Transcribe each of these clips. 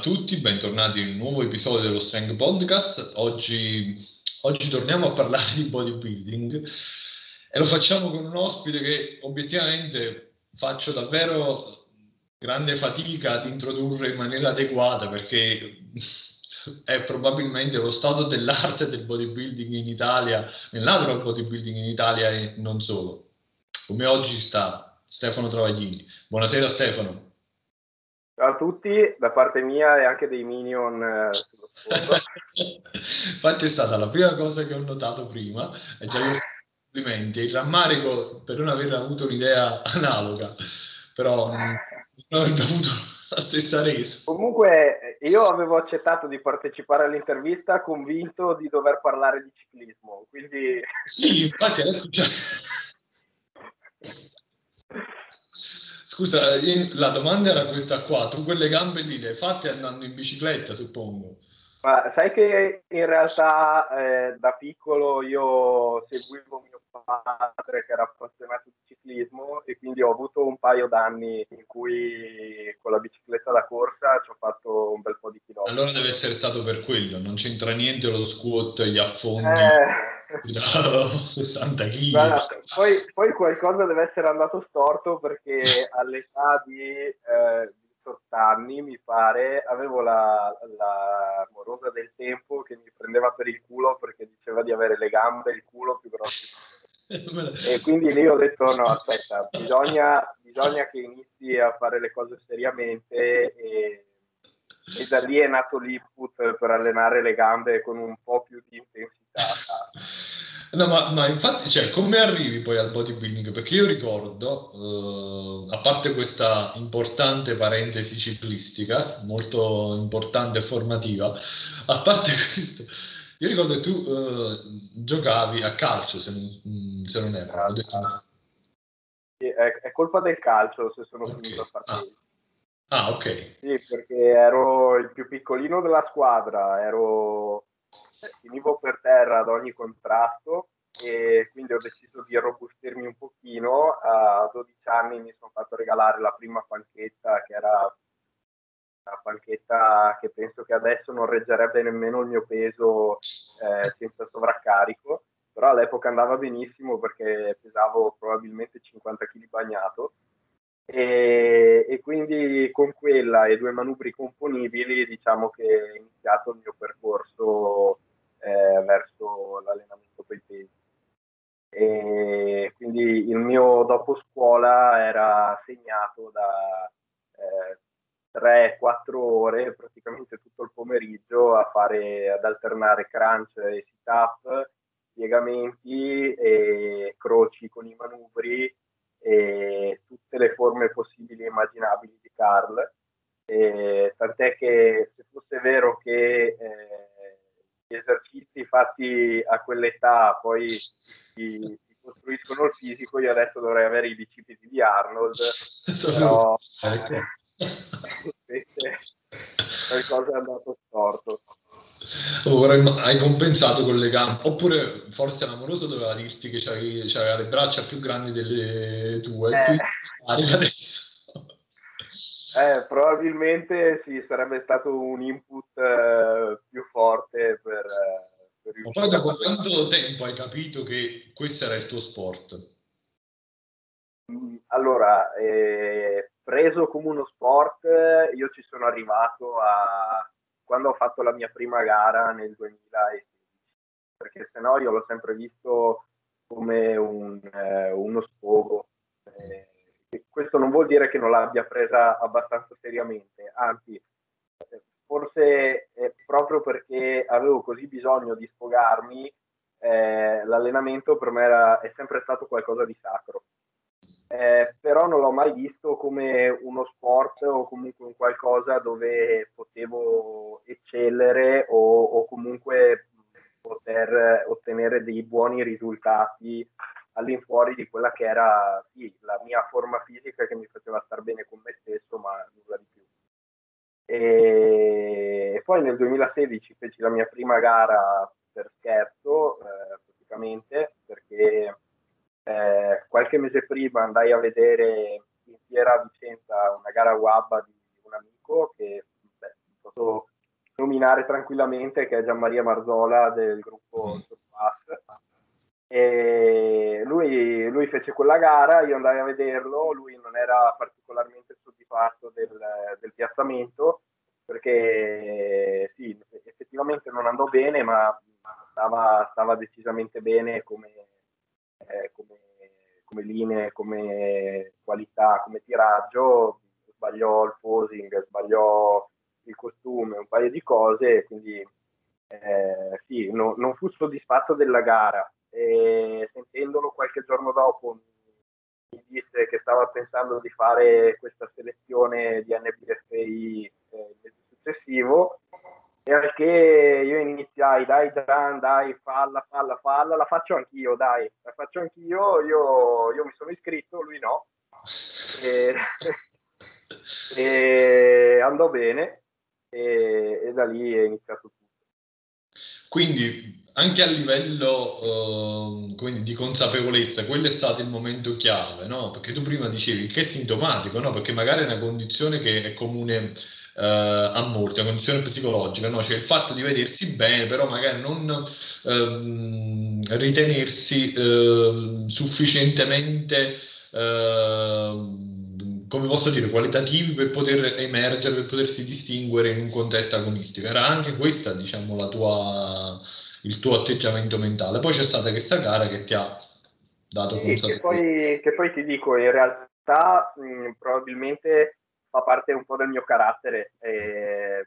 a tutti, bentornati in un nuovo episodio dello Strength Podcast. Oggi, oggi torniamo a parlare di bodybuilding e lo facciamo con un ospite che obiettivamente faccio davvero grande fatica ad introdurre in maniera adeguata perché è probabilmente lo stato dell'arte del bodybuilding in Italia, nel natural bodybuilding in Italia e non solo. Come oggi sta Stefano Travaglini. Buonasera Stefano. Ciao a tutti, da parte mia e anche dei minion eh. Infatti è stata la prima cosa che ho notato prima, e già io complimenti, il rammarico per non aver avuto un'idea analoga, però non avrebbe avuto la stessa resa. Comunque io avevo accettato di partecipare all'intervista convinto di dover parlare di ciclismo, quindi... Sì, infatti adesso... Scusa, la domanda era questa qua, tu quelle gambe lì le hai fatte andando in bicicletta, suppongo? Ma sai che in realtà eh, da piccolo io seguivo mio padre che era appassionato di ciclismo e quindi ho avuto un paio d'anni in cui con la bicicletta da corsa ci ho fatto un bel po' di chilometri. Allora deve essere stato per quello, non c'entra niente lo squat, gli affondi eh... da 60 kg. Poi, poi, qualcosa deve essere andato storto perché all'età di... Eh, 18 anni, mi pare, avevo la, la morosa del tempo che mi prendeva per il culo perché diceva di avere le gambe e il culo più grossi. E quindi lì ho detto no, aspetta, bisogna, bisogna che inizi a fare le cose seriamente e, e da lì è nato l'input per allenare le gambe con un po' più di intensità. No, ma, ma, infatti, cioè, come arrivi poi al bodybuilding? Perché io ricordo, eh, a parte questa importante parentesi ciclistica, molto importante e formativa, a parte questo, io ricordo che tu eh, giocavi a calcio, se non, mm, se non erro. Ah, sì, è, è, colpa del calcio se sono okay. finito a partire. Ah. ah, ok. Sì, perché ero il più piccolino della squadra, ero finivo per terra ad ogni contrasto e quindi ho deciso di robustirmi un pochino. A 12 anni mi sono fatto regalare la prima panchetta che era una panchetta che penso che adesso non reggerebbe nemmeno il mio peso eh, senza sovraccarico, però all'epoca andava benissimo perché pesavo probabilmente 50 kg bagnato e, e, quindi con quella e due manubri componibili diciamo che è iniziato il mio percorso eh, verso l'allenamento coi pesi. E quindi il mio dopo scuola era segnato da eh, 3-4 ore, praticamente tutto il pomeriggio, a fare, ad alternare crunch e sit up, piegamenti e croci con i manubri e tutte le forme possibili e immaginabili di Carl. E, tant'è che se fosse vero che eh, gli esercizi fatti a quell'età poi ti, costruiscono il fisico, io adesso dovrei avere i bicipiti di Arnold, però qualcosa è andato storto. Ora hai compensato con le gambe, oppure forse l'amoroso doveva dirti che c'aveva le braccia più grandi delle tue, eh. quindi adesso. Eh, probabilmente sì, sarebbe stato un input eh, più forte per, eh, per Ma poi dopo quanto tempo hai capito che questo era il tuo sport? Allora, eh, preso come uno sport, io ci sono arrivato a quando ho fatto la mia prima gara nel 2016, perché se no io l'ho sempre visto come un, eh, uno sfogo. Eh, questo non vuol dire che non l'abbia presa abbastanza seriamente, anzi, forse proprio perché avevo così bisogno di sfogarmi, eh, l'allenamento per me era, è sempre stato qualcosa di sacro. Eh, però non l'ho mai visto come uno sport o comunque un qualcosa dove potevo eccellere o, o comunque poter ottenere dei buoni risultati all'infuori di quella che era sì, la mia forma fisica che mi faceva star bene con me stesso, ma nulla di più. E poi nel 2016 feci la mia prima gara per scherzo, eh, praticamente, perché eh, qualche mese prima andai a vedere in Fiera a Vicenza una gara WABA di un amico che beh, posso nominare tranquillamente, che è Gianmaria Marzola del gruppo mm. Surpass. E lui, lui, fece quella gara, io andai a vederlo, lui non era particolarmente soddisfatto del, del piazzamento perché sì, effettivamente non andò bene, ma stava, stava decisamente bene come, eh, come, come, linee, come qualità, come tiraggio, sbagliò il posing, sbagliò il costume, un paio di cose, quindi eh, sì, no, non fu soddisfatto della gara. E sentendolo qualche giorno dopo mi disse che stava pensando di fare questa selezione di NBFI eh, il mese successivo e che io iniziai, dai Gian, dai, falla, falla, falla, la faccio anch'io, dai, la faccio anch'io, io, io mi sono iscritto, lui no. E, e andò bene e, e, da lì è iniziato tutto. Quindi anche a livello uh, di consapevolezza, quello è stato il momento chiave, no? Perché tu prima dicevi che è sintomatico, no? Perché magari è una condizione che è comune uh, a molti, una condizione psicologica, no? Cioè il fatto di vedersi bene, però magari non uh, ritenersi ehm, sufficientemente come posso dire, qualitativi per poter emergere, per potersi distinguere in un contesto agonistico. Era anche questa, diciamo, la tua, il tuo atteggiamento mentale. Poi c'è stata questa gara che ti ha dato sì, che poi, che poi ti dico, in realtà mh, probabilmente fa parte un po' del mio carattere. Eh,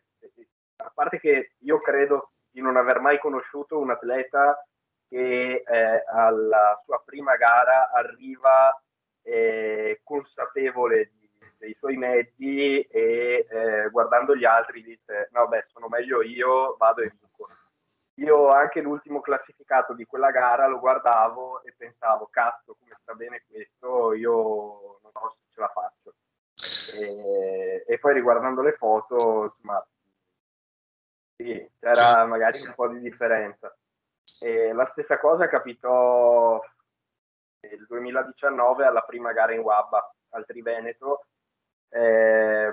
a parte che io credo di non aver mai conosciuto un atleta che eh, alla sua prima gara arriva eh, consapevole di, dei suoi mezzi e eh, guardando gli altri dice no beh sono meglio io, vado e vinco. Io anche l'ultimo classificato di quella gara lo guardavo e pensavo cazzo come sta bene questo, io non so se ce la faccio. E, e poi riguardando le foto, insomma, sì, c'era magari un po' di differenza. E la stessa cosa capitò il 2019 alla prima gara in Wabba al Triveneto. Eh,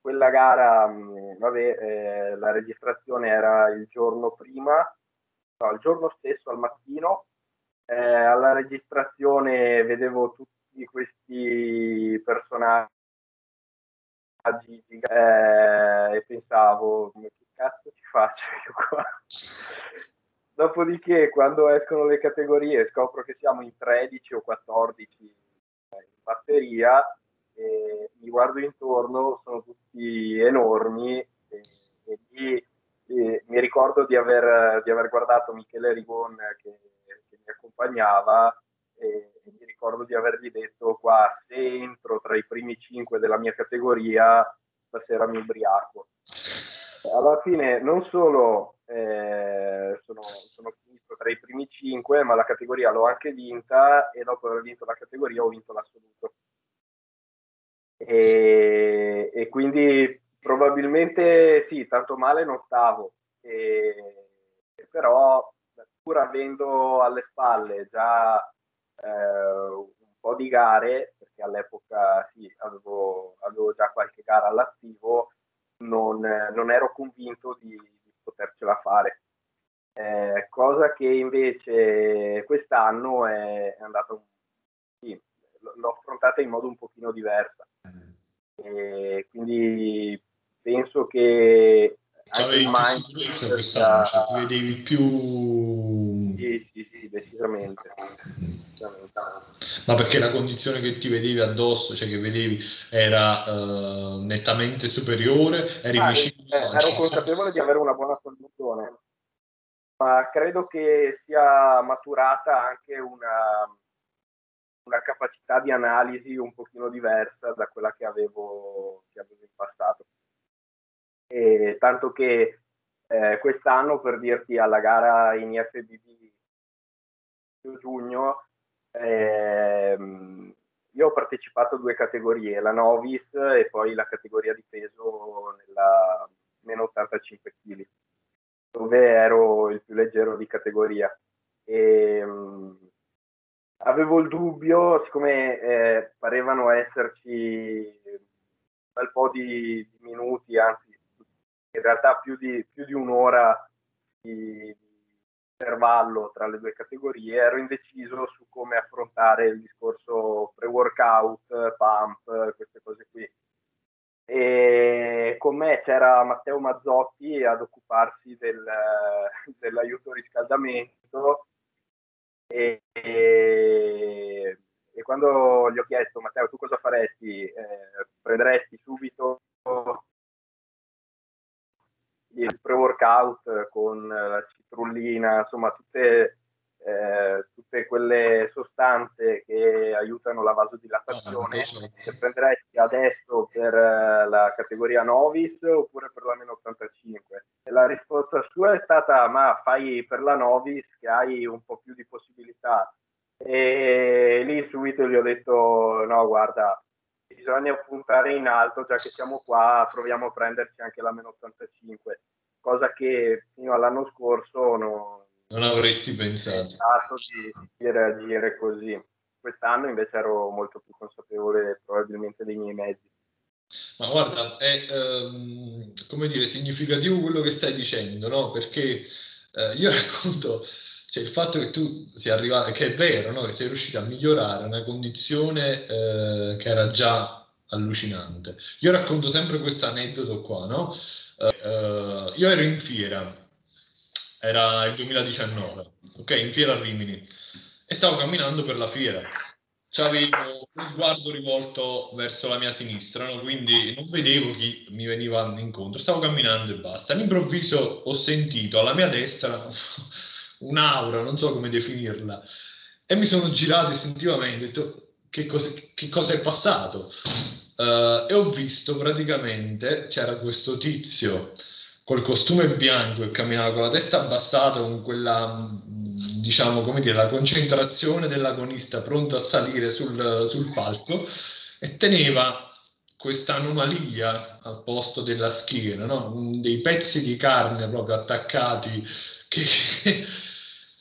quella gara, mm, vabbè, eh, la registrazione era il giorno prima, no, il giorno stesso al mattino. Eh, alla registrazione vedevo tutti questi personaggi eh, e pensavo, che cazzo ci faccio io qua? Dopodiché, quando escono le categorie, scopro che siamo in 13 o 14 in batteria, mi guardo intorno, sono tutti enormi e, e lì e mi ricordo di aver, di aver, guardato Michele Rigon che, che mi accompagnava e, e, mi ricordo di avergli detto qua se entro tra i primi cinque della mia categoria stasera mi ubriaco alla fine non solo eh, sono, sono, finito tra i primi cinque, ma la categoria l'ho anche vinta e dopo aver vinto la categoria ho vinto l'assoluto. E, e quindi probabilmente sì, tanto male non stavo, e, però pur avendo alle spalle già un po' di gare, perché all'epoca sì, avevo, avevo già qualche gara all'attivo, non, non ero convinto di, di potercela fare. Eh, cosa che invece quest'anno è, è andata sì, l'ho affrontata in modo un pochino diverso. E quindi penso che anche il mindset quest'anno, cioè, ti vedevi più sì, sì, sì, decisamente. Ma perché la condizione che ti vedevi addosso, cioè che vedevi, era uh, nettamente superiore? Eri ah, vicino? Eh, ero consapevole di avere una buona condizione, ma credo che sia maturata anche una, una capacità di analisi un pochino diversa da quella che avevo, che avevo in passato. E tanto che eh, quest'anno, per dirti, alla gara in IFBB giugno, ehm, io ho partecipato a due categorie, la novice e poi la categoria di peso nella meno 85 kg, dove ero il più leggero di categoria. E, um, avevo il dubbio, siccome eh, parevano esserci un bel po' di, di minuti, anzi in realtà più di, più di un'ora di, intervallo tra le due categorie, ero indeciso su come affrontare il discorso pre-workout, pump, queste cose qui. E con me c'era Matteo Mazzotti ad occuparsi del, dell'aiuto riscaldamento e, e, e, quando gli ho chiesto Matteo tu cosa faresti? Eh, prenderesti subito il pre-workout con la citrullina, insomma tutte, eh, tutte quelle sostanze che aiutano la vasodilatazione ah, che prenderesti adesso per eh, la categoria novice oppure per la meno 85? E la risposta sua è stata ma fai per la novice che hai un po' più di possibilità e lì subito gli ho detto no guarda bisogna puntare in alto, già che siamo qua, proviamo a prenderci anche la meno 85, cosa che fino all'anno scorso no, non avresti pensato. di, di reagire così. Quest'anno invece ero molto più consapevole probabilmente dei miei mezzi. Ma guarda, è ehm, come dire, significativo quello che stai dicendo, no? Perché eh, io racconto cioè il fatto che tu sia arrivato, che è vero, no? che sei riuscito a migliorare una condizione eh, che era già allucinante. Io racconto sempre questo aneddoto qua, no? Uh, io ero in fiera, era il 2019, ok, in fiera a Rimini, e stavo camminando per la fiera. C'avevo lo sguardo rivolto verso la mia sinistra, no? quindi non vedevo chi mi veniva incontro, stavo camminando e basta. All'improvviso ho sentito alla mia destra un'aura, non so come definirla, e mi sono girato istintivamente, ho detto che cosa, che cosa è passato? Uh, e ho visto praticamente, c'era questo tizio col costume bianco e camminava con la testa abbassata, con quella, diciamo, come dire, la concentrazione dell'agonista pronto a salire sul, sul palco e teneva questa anomalia al posto della schiena, no? dei pezzi di carne proprio attaccati che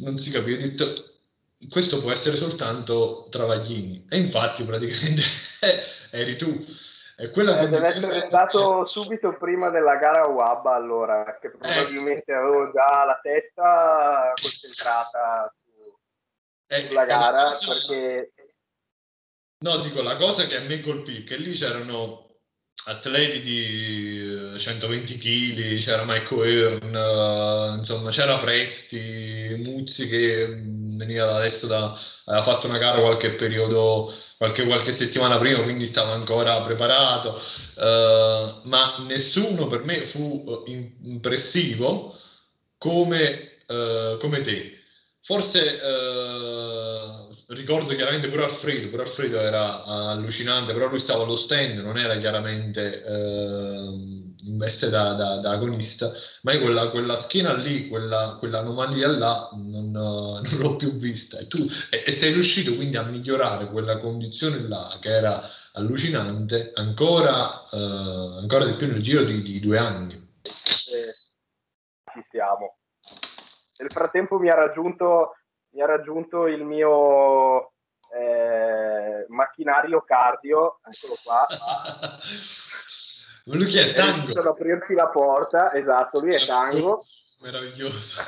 non si capiva. Ho detto, questo può essere soltanto Travaglini. E infatti praticamente eri tu. E quella eh, deve essere stato subito prima della gara Wabba allora, che probabilmente eh. avevo già la testa concentrata su, eh, sulla gara cosa... perché... No, dico, la cosa che a me colpì, che lì c'erano atleti di 120 kg, c'era Michael Earn, insomma c'era Presti, Muzzi che mm, veniva adesso da, aveva fatto una gara qualche periodo, qualche, qualche settimana prima, quindi stava ancora preparato, uh, ma nessuno per me fu eh, impressivo come, uh, come te. Forse uh, ricordo chiaramente pure Alfredo, pure Alfredo era allucinante, però lui stava allo stand, non era chiaramente uh, in veste da, da, da, agonista, ma io quella, quella schiena lì, quella, quell'anomalia là, non, non, l'ho più vista. E tu e, e sei riuscito quindi a migliorare quella condizione là, che era allucinante, ancora, uh, ancora di più nel giro di, di due anni. Eh, ci siamo nel frattempo mi ha raggiunto, mi ha raggiunto il mio eh, macchinario cardio, eccolo qua. lui è Tango? Ad aprirsi la porta, esatto, lui è Tango. Meraviglioso.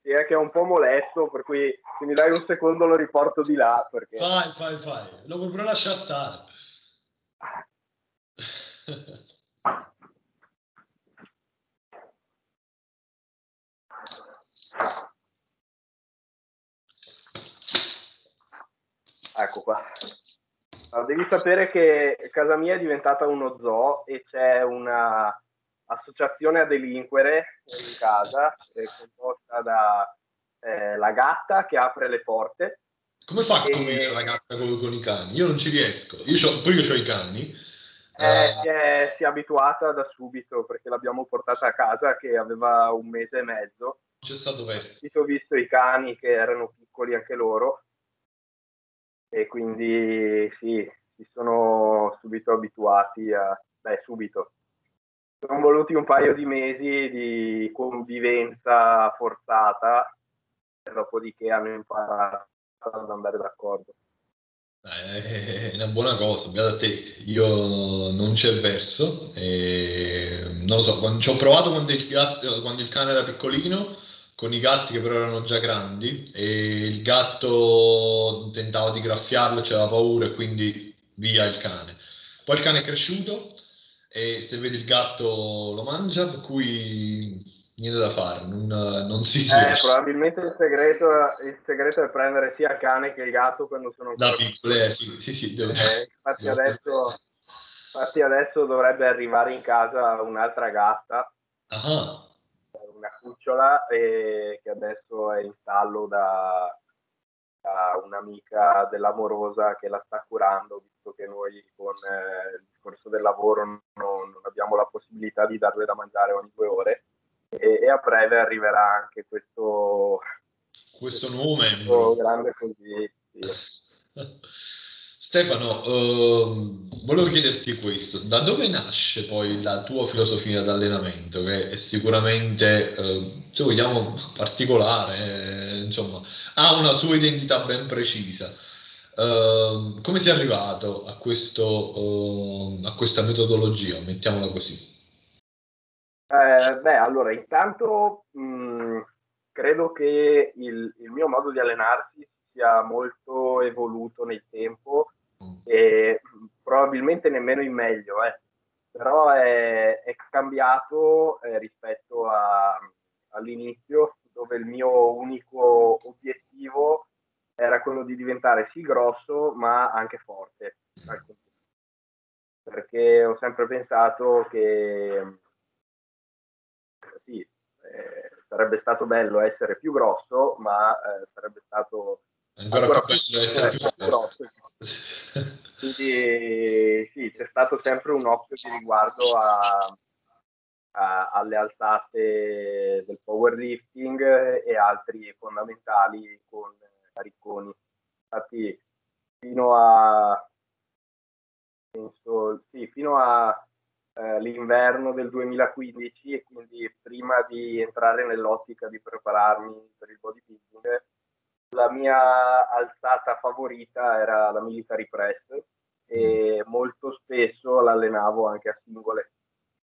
Sì, è che è un po' molesto, per cui se mi dai un secondo lo riporto di là. Perché... Fai, fai, fai. Lo puoi pure lasciare stare. Ecco qua. Allora, devi sapere che casa mia è diventata uno zoo e c'è una associazione a delinquere in casa, è composta da eh, la gatta che apre le porte. Come fa a convivere la gatta con, con, i cani? Io non ci riesco. Io c'ho, poi io ho i cani. Eh, uh... si, è, si, è, abituata da subito perché l'abbiamo portata a casa che aveva un mese e mezzo. C'è stato. Ho visto i cani che erano piccoli anche loro e quindi sì, si sono subito abituati a, beh subito, sono voluti un paio di mesi di convivenza forzata, dopodiché hanno imparato ad andare d'accordo. Eh, è una buona cosa, beata te. Io non c'è verso, e non lo so, ci ho provato quando il, gatto, quando il cane era piccolino, con i gatti che però erano già grandi, e il gatto tentava di graffiarlo, c'aveva paura e quindi via il cane. Poi il cane è cresciuto e se vedi il gatto lo mangia, per cui niente da fare, non, non si eh. Probabilmente il segreto, il segreto, è prendere sia il cane che il gatto quando sono da piccole. Eh, sì, sì, sì, devo... eh, infatti, adesso, infatti, adesso, dovrebbe arrivare in casa un'altra gatta, Aha. Una cucciola, e che adesso è in stallo da, da un'amica dell'amorosa che la sta curando, visto che noi con eh, il discorso del lavoro non, non abbiamo la possibilità di darle da mangiare ogni due ore e, e a breve arriverà anche questo, questo nuovo membro. grande così. Sì. Stefano, eh, volevo chiederti questo, da dove nasce poi la tua filosofia d'allenamento, che è sicuramente, eh, se vogliamo, particolare, eh, insomma, ha una sua identità ben precisa. Uh, come sei arrivato a, questo, uh, a questa metodologia? Mettiamola così. Eh, beh, allora, intanto mh, credo che il, il, mio modo di allenarsi sia molto evoluto nel tempo mm. e probabilmente nemmeno in meglio, eh. però è, è cambiato eh, rispetto a, all'inizio dove il mio unico obiettivo era quello di diventare sì grosso ma anche forte. Perché ho sempre pensato che sì, eh, sarebbe stato bello essere più grosso, ma eh, sarebbe stato ancora, ancora più bello essere più grosso. Quindi sì, c'è stato sempre un occhio di riguardo a, a, alle alzate del powerlifting e altri fondamentali con Caricconi. Infatti, fino a penso, sì, fino a eh, l'inverno del 2015 e quindi prima di entrare nell'ottica di prepararmi per il bodybuilding, la mia alzata favorita era la military press e molto spesso l'allenavo anche a singole.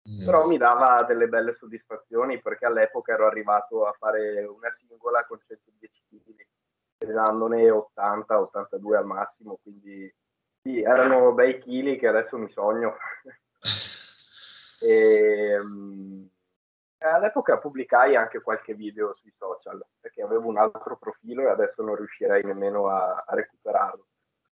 Mm. Però mi dava delle belle soddisfazioni perché all'epoca ero arrivato a fare una singola con 110 kg, pesandone 80-82 al massimo, quindi sì, erano bei chili che adesso mi sogno. E, um, all'epoca pubblicai anche qualche video sui social perché avevo un altro profilo e adesso non riuscirei nemmeno a, a recuperarlo.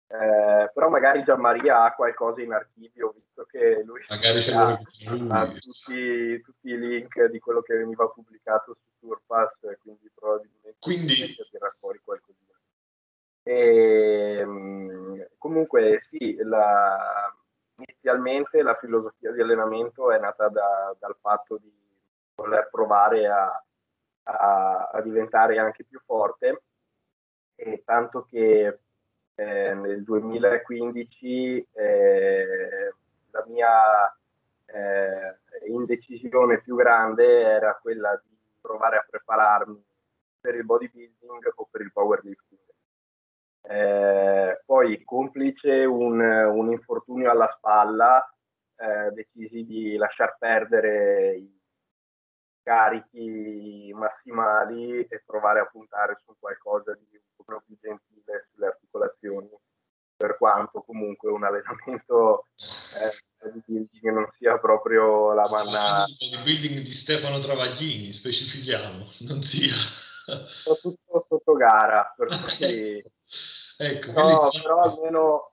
Eh, però magari Gianmaria ha qualcosa in archivio visto che lui magari ha, ha tutti, tutti, i link di quello che veniva pubblicato su Surpass quindi probabilmente quindi... tirare fuori qualcosina e, um, comunque sì la, inizialmente la filosofia di allenamento è nata da, dal fatto di voler provare a, a, a, diventare anche più forte, e tanto che eh, nel 2015 eh, la mia eh, indecisione più grande era quella di provare a prepararmi per il bodybuilding o per il powerlifting. Eh, poi, complice un, un, infortunio alla spalla, eh, decisi di lasciar perdere i carichi massimali e provare a puntare su qualcosa di un po' più gentile sulle articolazioni, per quanto comunque un allenamento eh, di building non sia proprio la manna. Il building di Stefano Travaglini, specifichiamo, non sia. Soprattutto sotto gara, per cui ecco, no, però almeno,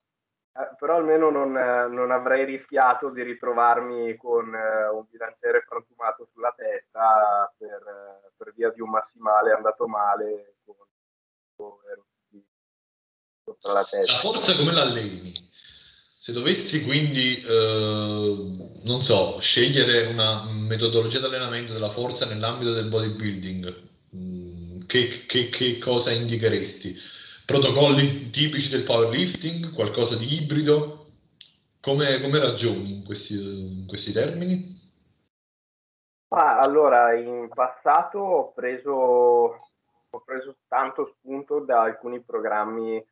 eh, però almeno non, eh, non, avrei rischiato di ritrovarmi con eh, un bilanciere frantumato sulla testa per, eh, per, via di un massimale andato male con, sopra la testa. La forza come l'alleni? Se dovessi quindi, eh, non so, scegliere una metodologia di allenamento della forza nell'ambito del bodybuilding, mm, che, che, che cosa indicheresti? Protocolli tipici del powerlifting, qualcosa di ibrido? Come, come ragioni in questi, in questi termini? Allora, in passato ho preso, ho preso tanto spunto da alcuni programmi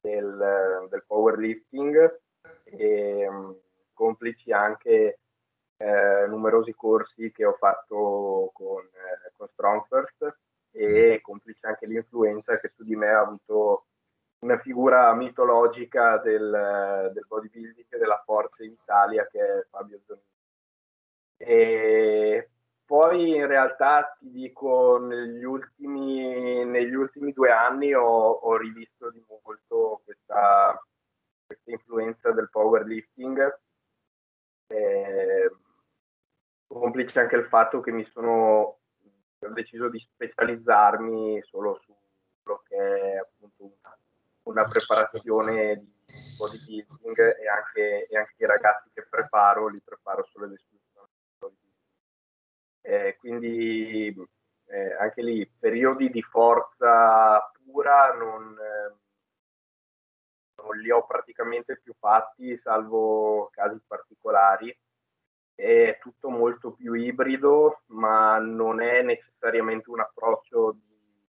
del, del powerlifting e complici anche eh, numerosi corsi che ho fatto con, eh, con Strong First e complice anche l'influenza che su di me ha avuto una figura mitologica del, del bodybuilding e della forza in Italia che è Fabio Zonini. E poi in realtà ti dico, negli ultimi, negli ultimi due anni ho, ho rivisto di molto questa, questa influenza del powerlifting. Eh, complice anche il fatto che mi sono ho deciso di specializzarmi solo su quello che è appunto una, preparazione di bodybuilding e anche, e anche, i ragazzi che preparo li preparo solo ed esclusivamente eh, quindi eh, anche lì periodi di forza pura non, eh, non li ho praticamente più fatti salvo casi particolari è tutto molto più ibrido, ma non è necessariamente un approccio di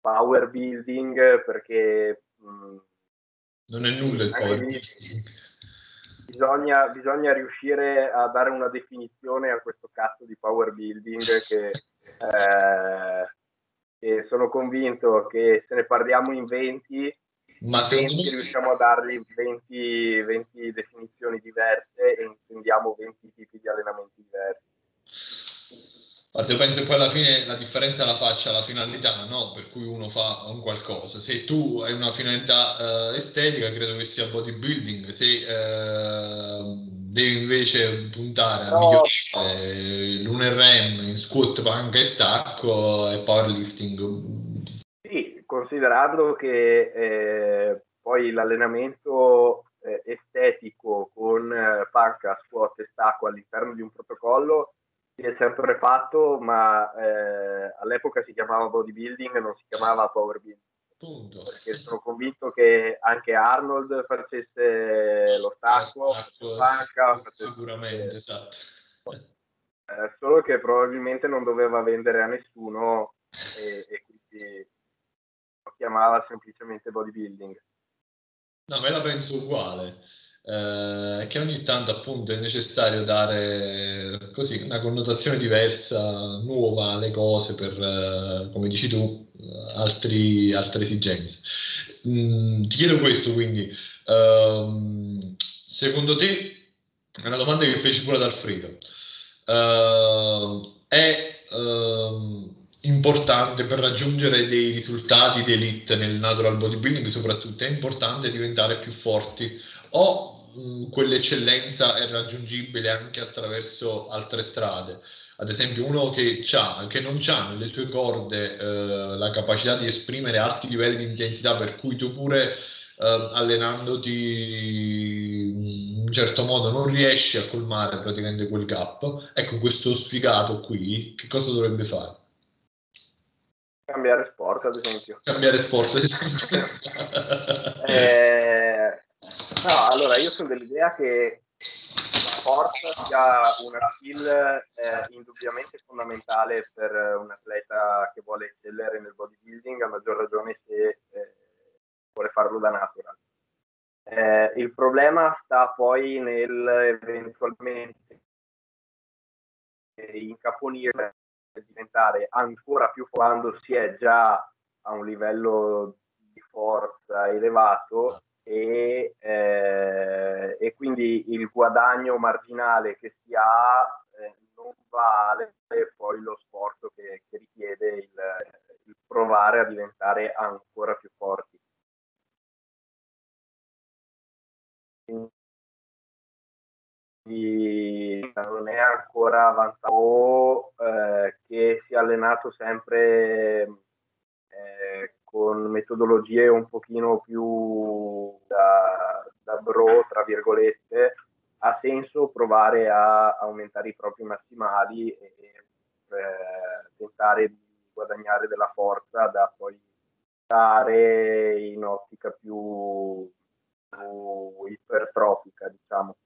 power building perché mh, mm, non è nulla il power building. Bisogna, bisogna, riuscire a dare una definizione a questo cazzo di power building che, eh, che sono convinto che se ne parliamo in 20 ma se me... riusciamo a dargli 20, 20 definizioni diverse e intendiamo 20 tipi di allenamenti diversi. Guarda, io penso che poi alla fine la differenza la faccia la finalità, no? Per cui uno fa un qualcosa. Se tu hai una finalità uh, estetica, credo che sia bodybuilding. Se uh, devi invece puntare a no. migliorare l'UNRM in squat, panca e stacco, è powerlifting considerando che eh, poi l'allenamento eh, estetico con eh, panca, squat e stacco all'interno di un protocollo si è sempre fatto, ma eh, all'epoca si chiamava bodybuilding e non si chiamava powerbuilding. Punto. Perché sono convinto che anche Arnold facesse lo stacco, stacco panca, sicuramente, esatto. Eh, solo che probabilmente non doveva vendere a nessuno e, e quindi chiamava semplicemente bodybuilding. No, me la penso uguale. Eh, che ogni tanto appunto è necessario dare così una connotazione diversa, nuova alle cose per, eh, come dici tu, altri, altre esigenze. Mm, ti chiedo questo quindi, ehm, secondo te, è una domanda che feci pure ad Alfredo, eh, è ehm, importante per raggiungere dei risultati di elite nel natural bodybuilding soprattutto è importante diventare più forti o mh, quell'eccellenza è raggiungibile anche attraverso altre strade ad esempio uno che, che non ha nelle sue corde eh, la capacità di esprimere alti livelli di intensità per cui tu pure eh, allenandoti in un certo modo non riesci a colmare praticamente quel gap ecco questo sfigato qui che cosa dovrebbe fare? Cambiare sport, ad esempio. Cambiare sport, ad esempio. eh, no, allora io sono dell'idea che la forza sia una skill eh, indubbiamente fondamentale per un atleta che vuole eccellere nel bodybuilding, a maggior ragione se eh, vuole farlo da natural. Eh, il problema sta poi nel eventualmente incaponire diventare ancora più quando si è già a un livello di forza elevato e, eh, e quindi il guadagno marginale che si ha eh, non vale poi lo sforzo che, che richiede il, il provare a diventare ancora più forti. Non è ancora avanzato eh, che si è allenato sempre eh, con metodologie un pochino più da, da, bro, tra virgolette, ha senso provare a aumentare i propri massimali e eh, tentare di guadagnare della forza da poi stare in ottica più, più ipertrofica, diciamo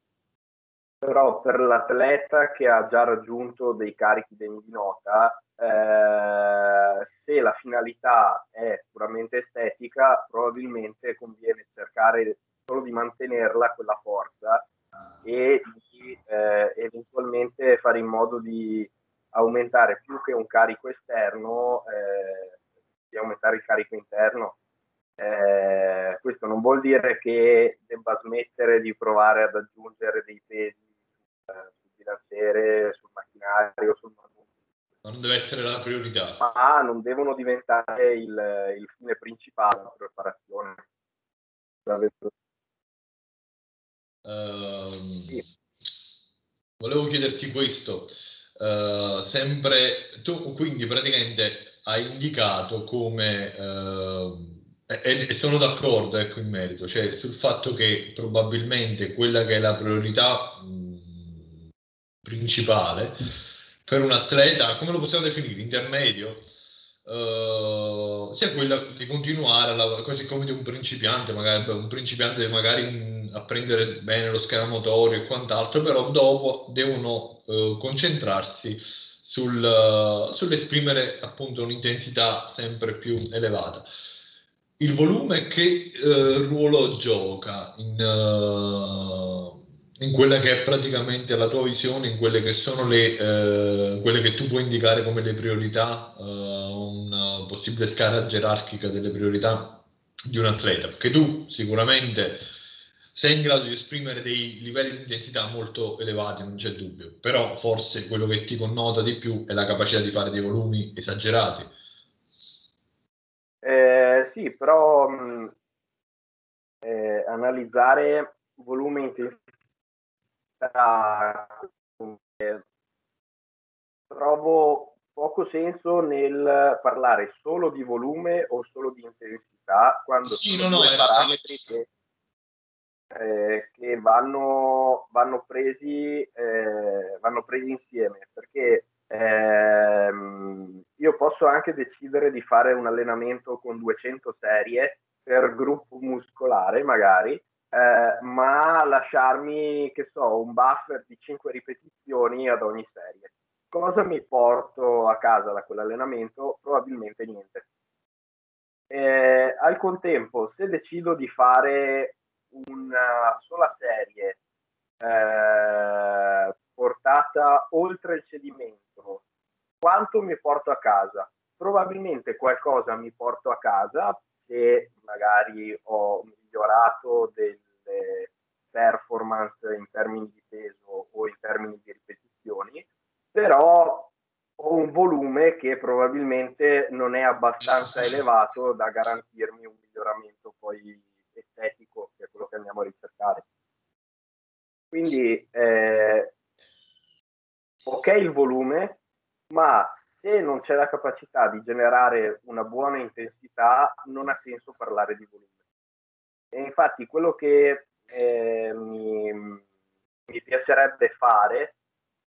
però per l'atleta che ha già raggiunto dei carichi degni di nota eh, se la finalità è puramente estetica, probabilmente conviene cercare solo di mantenerla quella forza e di eh, eventualmente fare in modo di aumentare più che un carico esterno, eh, di aumentare il carico interno. Eh, questo non vuol dire che debba smettere di provare ad aggiungere dei pesi bilanciere, sul macchinario, sul non deve essere la priorità. Ma non devono diventare il, il fine principale della preparazione. Uh, sì. Volevo chiederti questo. Uh, sempre tu quindi praticamente hai indicato come uh, e, e, sono d'accordo ecco in merito cioè sul fatto che probabilmente quella che è la priorità mh, principale per un atleta, come lo possiamo definire? Intermedio? Uh, sia quella che continuare, alla, così come di un principiante, magari un principiante magari mh, apprendere bene lo schema motorio e quant'altro, però dopo devono uh, concentrarsi sul, uh, sull'esprimere appunto un'intensità sempre più elevata. Il volume che ruolo gioca in, in quella che è praticamente la tua visione, in quelle che sono le, eh, quelle che tu puoi indicare come le priorità, eh, una possibile scala gerarchica delle priorità di un atleta, perché tu sicuramente sei in grado di esprimere dei livelli di intensità molto elevati, non c'è dubbio, però forse quello che ti connota di più è la capacità di fare dei volumi esagerati. Eh, sì, però mh, eh, analizzare volume intensità trovo poco senso nel parlare solo di volume o solo di intensità quando sì, sono no, due no, parametri che, eh, che vanno, vanno, presi, eh, vanno presi insieme. Perché ehm, io posso anche decidere di fare un allenamento con 200 serie per gruppo muscolare magari eh, ma lasciarmi, che so, un buffer di 5 ripetizioni ad ogni serie. Cosa mi porto a casa da quell'allenamento? Probabilmente niente. Eh, al contempo, se decido di fare una sola serie eh, portata oltre il cedimento, quanto mi porto a casa? Probabilmente qualcosa mi porto a casa se magari ho migliorato delle performance in termini di peso o in termini di ripetizioni, però ho un volume che probabilmente non è abbastanza elevato da garantirmi un miglioramento poi estetico, che è quello che andiamo a ricercare. Quindi eh, ok il volume, ma se non c'è la capacità di generare una buona intensità, non ha senso parlare di volume. E infatti quello che eh, mi, mi, piacerebbe fare,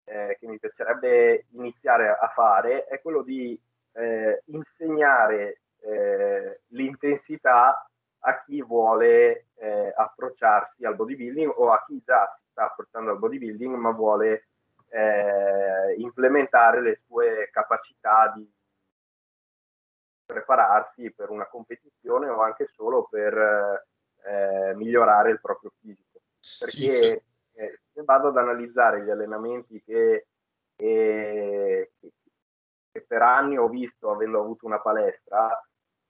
eh, che mi piacerebbe iniziare a fare, è quello di eh, insegnare eh, l'intensità a chi vuole eh, approcciarsi al bodybuilding o a chi già si sta approcciando al bodybuilding ma vuole eh, implementare le sue capacità di prepararsi per una competizione o anche solo per eh, migliorare il proprio fisico. Perché eh, se vado ad analizzare gli allenamenti che, che, che per anni ho visto avendo avuto una palestra,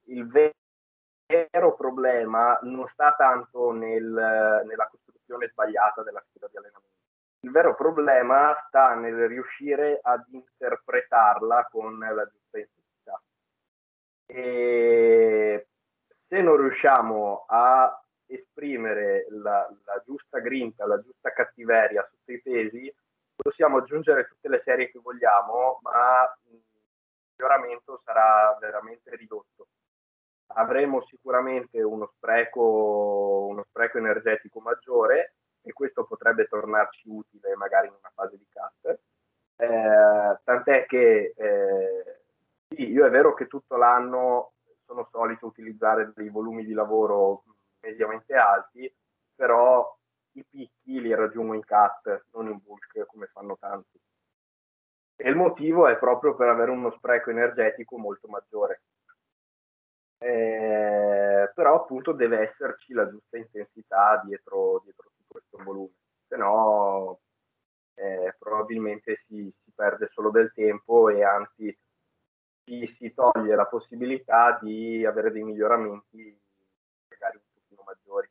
il vero problema non sta tanto nel, nella costruzione sbagliata della scheda di allenamento il vero problema sta nel riuscire ad interpretarla con la giusta intensità. E se non riusciamo a esprimere la, la, giusta grinta, la giusta cattiveria sotto i pesi, possiamo aggiungere tutte le serie che vogliamo, ma il miglioramento sarà veramente ridotto. Avremo sicuramente uno spreco, uno spreco energetico maggiore, e questo potrebbe tornarci utile magari in una fase di cut. Eh, tant'è che eh, sì, io è vero che tutto l'anno sono solito utilizzare dei volumi di lavoro mediamente alti, però i picchi li raggiungo in cut, non in bulk come fanno tanti. E il motivo è proprio per avere uno spreco energetico molto maggiore. Eh, però appunto deve esserci la giusta intensità dietro, dietro tutto questo volume, se no eh, probabilmente si, si, perde solo del tempo e anzi si, si toglie la possibilità di avere dei miglioramenti magari un pochino maggiori.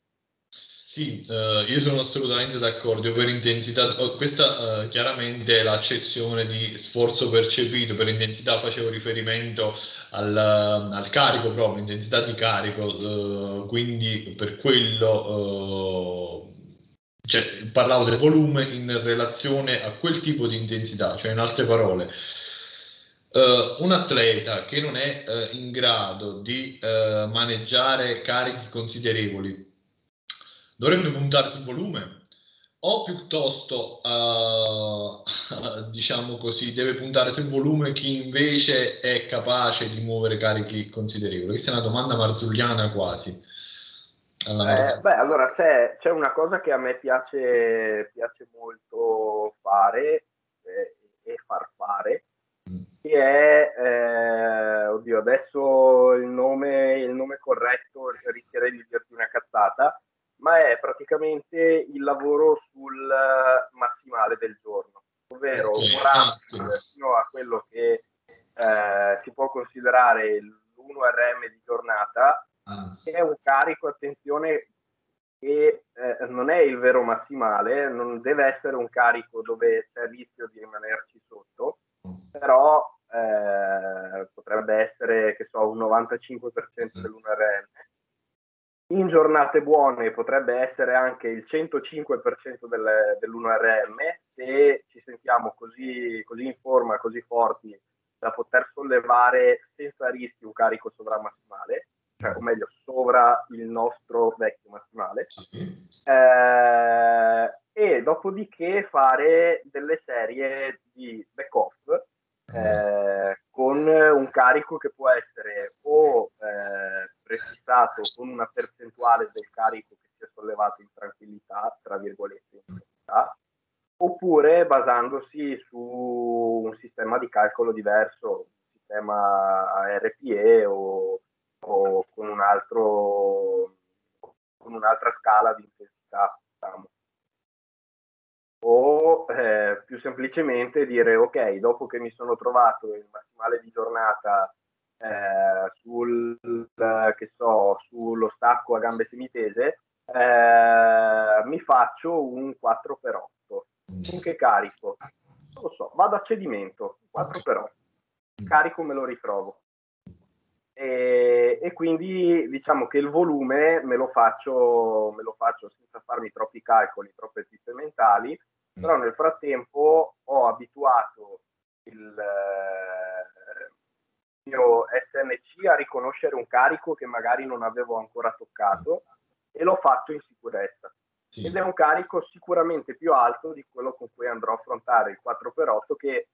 Sì, uh, io sono assolutamente d'accordo. per intensità, oh, questa uh, chiaramente è l'accezione di sforzo percepito. Per intensità facevo riferimento al, al carico proprio, intensità di carico. Uh, quindi per quello, cioè, parlavo del volume in relazione a quel tipo di intensità, cioè in altre parole. un atleta che non è in grado di maneggiare carichi considerevoli dovrebbe puntare sul volume o piuttosto, uh, diciamo così, deve puntare sul volume chi invece è capace di muovere carichi considerevoli? Questa è una domanda marzulliana quasi. Eh, beh, allora c'è, c'è, una cosa che a me piace, piace molto fare eh, e far fare, mm. che è, eh, oddio, adesso il nome, il nome corretto rischierei di dirti una cazzata, ma è praticamente il lavoro sul massimale del giorno, ovvero un run fino a quello che eh, si può considerare l'1 RM di giornata, ah. che è un carico, attenzione, che eh, non è il vero massimale, non deve essere un carico dove c'è il rischio di rimanerci sotto, però eh, potrebbe essere, che so, un 95% mm. dell'1RM in giornate buone potrebbe essere anche il 105% del, dell'1RM se ci sentiamo così, così, in forma, così forti da poter sollevare senza rischi un carico sovramassimale, cioè o meglio sovra il nostro vecchio massimale. Eh, e dopodiché fare delle serie di back-off eh, con un carico che può essere o eh, prefissato con una percentuale del carico che si è sollevato in tranquillità, tra virgolette, tranquillità, oppure basandosi su un sistema di calcolo diverso, un sistema RPE o, o con, un altro, con un'altra scala di intensità. Diciamo o eh, più semplicemente dire ok, dopo che mi sono trovato il massimale di giornata eh, sul, che so, sullo stacco a gambe semitese, eh, mi faccio un 4x8. Con che carico? Non lo so, vado a cedimento, 4x8. Carico me lo ritrovo. E, e, quindi diciamo che il volume me lo, faccio, me lo faccio senza farmi troppi calcoli, troppe piste mentali, però nel frattempo ho abituato il eh, mio SNC a riconoscere un carico che magari non avevo ancora toccato e l'ho fatto in sicurezza. Sì. Ed è un carico sicuramente più alto di quello con cui andrò a affrontare il 4x8 che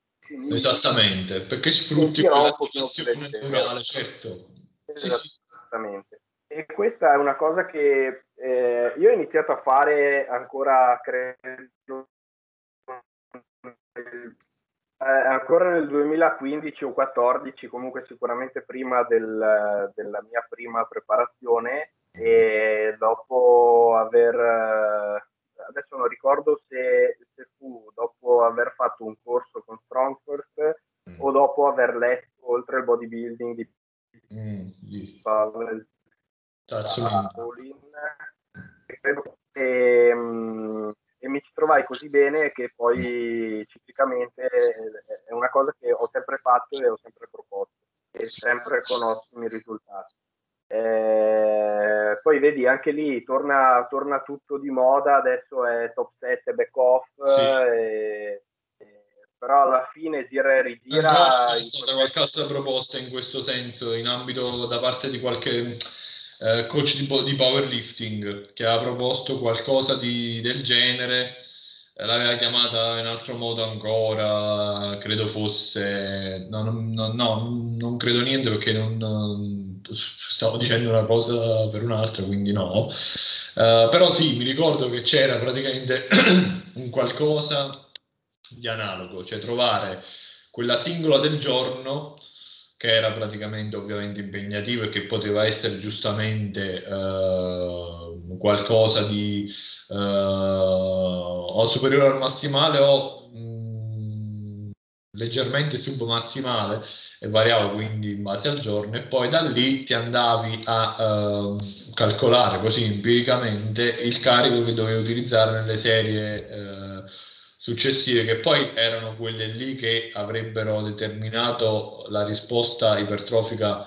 Esattamente, perché sfrutti quell'attivazione neurale, certo. Esattamente. E questa è una cosa che eh, io ho iniziato a fare ancora, credo, eh, ancora nel 2015 o 2014, comunque sicuramente prima del, della mia prima preparazione e dopo aver, adesso non ricordo se, se fu dopo aver fatto un corso con Strong First mm. o dopo aver letto oltre il bodybuilding di mm, Pavel. Paulin, credo che um, e mi ci trovai così bene che poi ciclicamente è una cosa che ho sempre fatto e ho sempre proposto e sempre con ottimi risultati. Eh, poi vedi anche lì torna, torna, tutto di moda, adesso è top set e back off, sì. e, e, però alla fine gira e rigira. C'è stata qualche altra proposta in questo senso in ambito da parte di qualche eh, coach di, di, powerlifting che ha proposto qualcosa di, del genere, eh, l'aveva chiamata in altro modo ancora, credo fosse, no, no, no non credo niente perché non, stavo dicendo una cosa per un'altra, quindi no. Uh, però sì, mi ricordo che c'era praticamente un qualcosa di analogo, cioè trovare quella singola del giorno che era praticamente ovviamente impegnativo e che poteva essere giustamente eh, qualcosa di eh, o superiore al massimale o mh, mm, leggermente submassimale e variava quindi in base al giorno e poi da lì ti andavi a eh, calcolare così empiricamente il carico che dovevi utilizzare nelle serie eh, successive che poi erano quelle lì che avrebbero determinato la risposta ipertrofica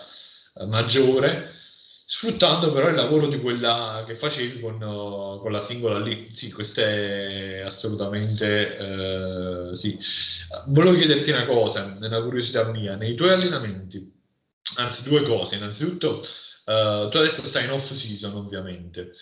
eh, maggiore sfruttando però il lavoro di quella che facevi con, uh, con la singola lì. Sì, questo è assolutamente uh, sì. Volevo chiederti una cosa, una curiosità mia, nei tuoi allenamenti, anzi due cose, innanzitutto uh, tu adesso stai in off season ovviamente,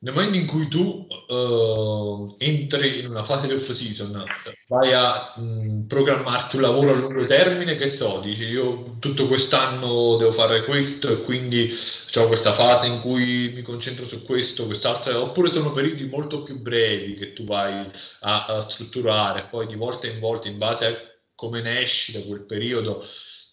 nel momento in cui tu uh, entri in una fase di off season, vai a mh, programmarti un lavoro a lungo termine, che so, dici io tutto quest'anno devo fare questo e quindi ho questa fase in cui mi concentro su questo, quest'altra, oppure sono periodi molto più brevi che tu vai a, a strutturare, poi di volta in volta in base a come ne esci da quel periodo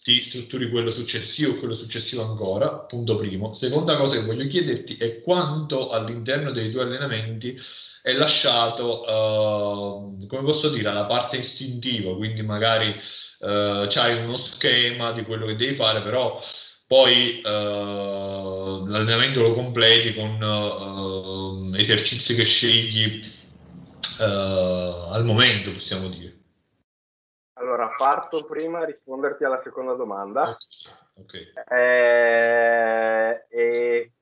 ti strutturi quello successivo e quello successivo ancora, punto primo. Seconda cosa che voglio chiederti è quanto all'interno dei tuoi allenamenti è lasciato, uh, come posso dire, alla parte istintiva, quindi magari uh, c'hai uno schema di quello che devi fare, però poi uh, l'allenamento lo completi con esercizi che scegli al momento, possiamo dire. Parto prima a risponderti alla seconda domanda. Okay. Eh, e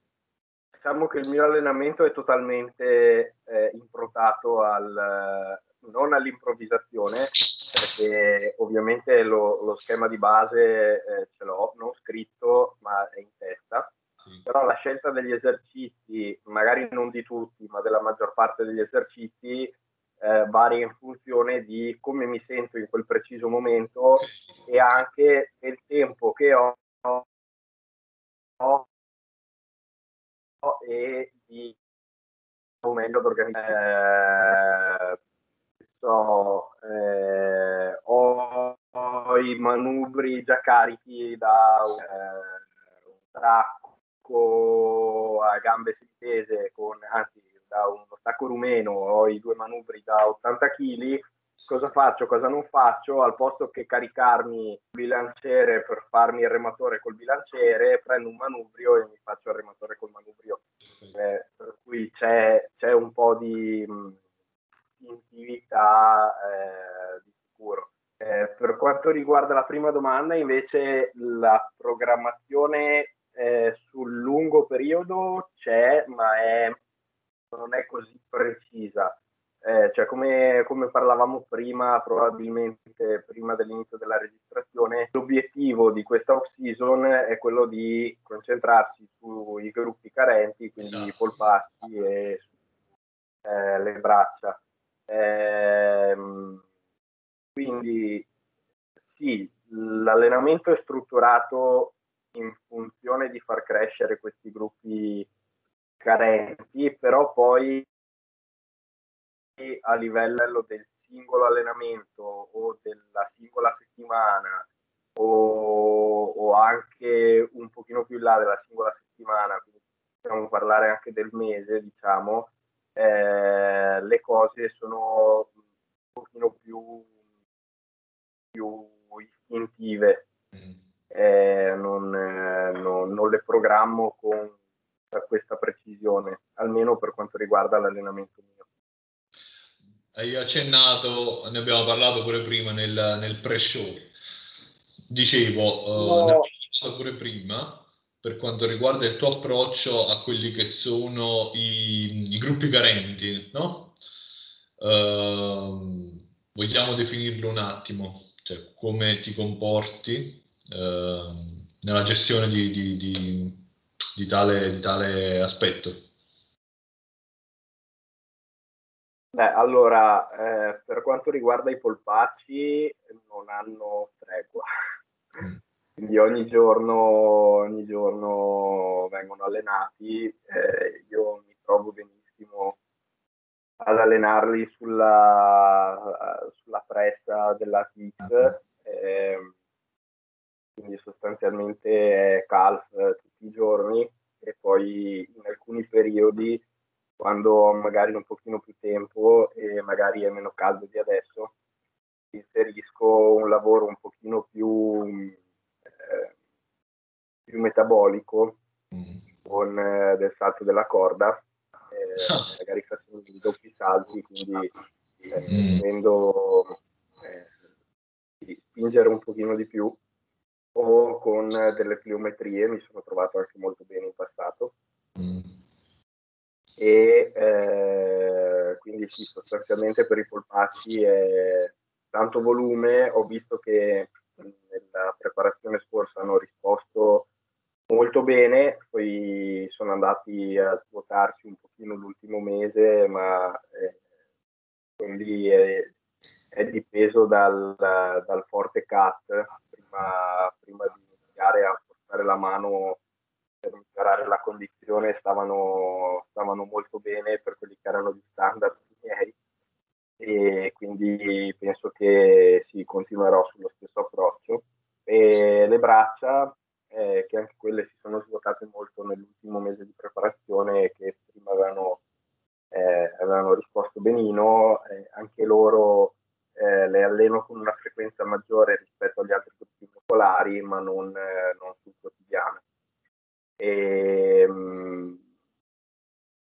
diciamo che il mio allenamento è totalmente eh, improntato al, non all'improvvisazione, perché ovviamente lo, lo schema di base eh, ce l'ho, non scritto, ma è in testa. Sì. Però la scelta degli esercizi, magari non di tutti, ma della maggior parte degli esercizi, eh, varia in funzione di come mi sento in quel preciso momento e anche del tempo che ho, ho e di meglio organizzare. Eh, so, eh, ho, ho, i manubri già carichi da eh, un tracco a gambe stese con anzi da uno stacco rumeno, ho i due manubri da 80 kg, cosa faccio, cosa non faccio? Al posto che caricarmi il bilanciere per farmi il rematore col bilanciere, prendo un manubrio e mi faccio il rematore col manubrio. Eh, per cui c'è, c'è, un po' di istintività eh, di sicuro. Eh, per quanto riguarda la prima domanda, invece, la programmazione eh, sul lungo periodo c'è, ma è non è così precisa. Eh, cioè come, come, parlavamo prima, probabilmente prima dell'inizio della registrazione, l'obiettivo di questa off-season è quello di concentrarsi sui gruppi carenti, quindi esatto. i polpacci e eh, le braccia. Eh, quindi sì, l'allenamento è strutturato in funzione di far crescere questi gruppi carenti, però poi a livello del singolo allenamento o della singola settimana o, o anche un pochino più in là della singola settimana, quindi possiamo parlare anche del mese, diciamo, eh, le cose sono un pochino più, più istintive. Mm. Eh, non, eh, non, non le programmo con questa precisione, almeno per quanto riguarda l'allenamento mio. Hai accennato, ne abbiamo parlato pure prima nel, nel pre-show. Dicevo, no. uh, ne abbiamo parlato pure prima per quanto riguarda il tuo approccio a quelli che sono i, i gruppi carenti, no? Uh, vogliamo definirlo un attimo, cioè come ti comporti uh, nella gestione di, di, di di tale, di tale aspetto? Beh, allora, eh, per quanto riguarda i polpacci, non hanno tregua. Mm. Quindi ogni giorno, ogni giorno vengono allenati. Eh, io mi trovo benissimo ad allenarli sulla, sulla pressa della TIC. Uh-huh. eh, quindi sostanzialmente è calf tutti i giorni e poi in alcuni periodi quando ho magari un pochino più tempo e magari è meno caldo di adesso inserisco un lavoro un pochino più, eh, più metabolico mm. con eh, del salto della corda eh, magari facendo dei doppi salti quindi eh, dovendo eh, spingere un pochino di più o con delle pliometrie, mi sono trovato anche molto bene in passato. Mm. E eh, quindi sì, sostanzialmente per i polpacci è tanto volume, ho visto che nella preparazione scorsa hanno risposto molto bene, poi sono andati a svuotarsi un pochino l'ultimo mese, ma eh, quindi è, è dipeso dal, dal forte cut prima, prima di iniziare a portare la mano per migliorare la condizione stavano, stavano molto bene per quelli che erano gli standard miei e quindi penso che sì, continuerò sullo stesso approccio. E le braccia, eh, che anche quelle si sono svuotate molto nell'ultimo mese di preparazione, che prima avevano, eh, avevano risposto benino, eh, anche loro eh, le alleno con una frequenza maggiore rispetto agli altri gruppi muscolari, ma non, eh, non sul quotidiano. E, ehm,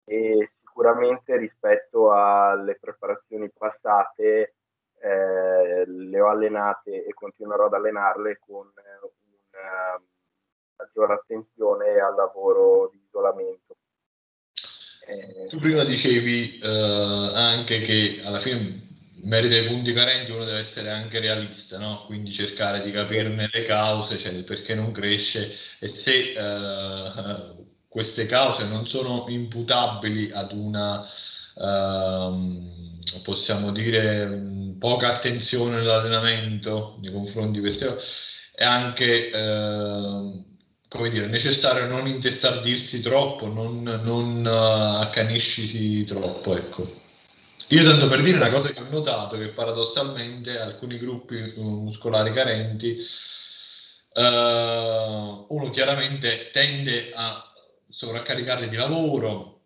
e, sicuramente rispetto alle preparazioni passate eh, le ho allenate e continuerò ad allenarle con una maggiore attenzione al lavoro di isolamento. Eh, tu prima dicevi eh, anche che alla fine in merito ai punti carenti uno deve essere anche realista, no? quindi cercare di capirne le cause, cioè perché non cresce e se eh, queste cause non sono imputabili ad una, ehm, possiamo dire, poca attenzione nell'allenamento nei confronti di queste cose, è anche eh, come dire, necessario non intestardirsi troppo, non, non uh, accaniscisi troppo, ecco. Io tanto per dire una cosa che ho notato che paradossalmente alcuni gruppi muscolari carenti uh, uno chiaramente tende a sovraccaricarli di lavoro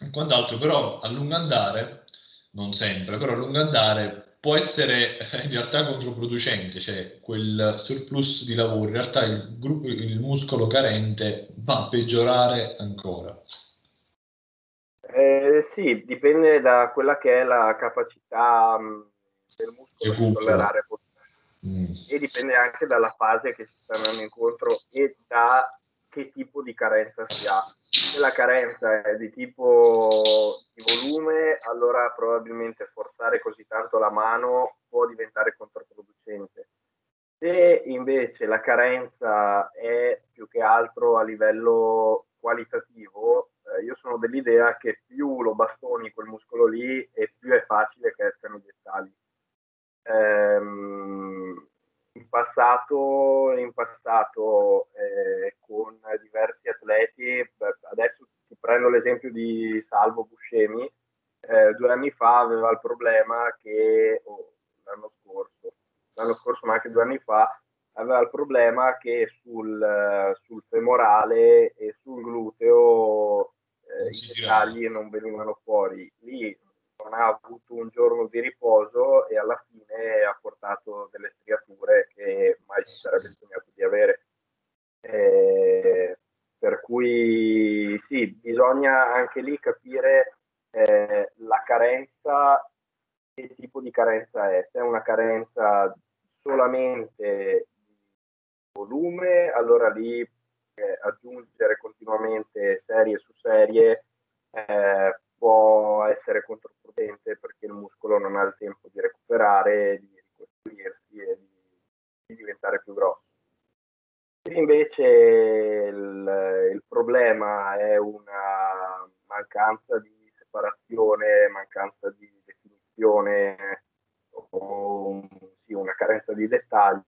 e quant'altro, però a lungo andare, non sempre, però a lungo andare può essere in realtà controproducente, cioè quel surplus di lavoro, in realtà il, gruppo, il muscolo carente va a peggiorare ancora. Eh, sì, dipende da quella che è la capacità mh, mm, del muscolo di tollerare mm. e dipende anche dalla fase che si sta andando incontro e da che tipo di carenza si ha. Se la carenza è di tipo di volume, allora probabilmente forzare così tanto la mano può diventare controproducente. Se invece la carenza è più che altro a livello qualitativo, eh, io sono dell'idea che più lo bastoni quel muscolo lì e più è facile che escano i dettagli. Ehm, in passato, in passato eh, con diversi atleti, adesso ti prendo l'esempio di Salvo Buscemi, eh, due anni fa aveva il problema che, oh, l'anno scorso, l'anno scorso ma anche due anni fa, aveva il problema che sul, sul femorale e sul gluteo eh, i dettagli non venivano fuori. Lì non ha avuto un giorno di riposo e alla fine ha portato delle striature che mai si sarebbe sognato di avere. Eh, per cui sì, bisogna anche lì capire eh, la carenza, che tipo di carenza è. Se è una carenza solamente volume, allora lì eh, aggiungere continuamente serie su serie eh, può essere controproducente perché il muscolo non ha il tempo di recuperare, di ricostruirsi e di, di diventare più grosso. Se invece il, il problema è una mancanza di separazione, mancanza di definizione o sì, una carenza di dettaglio,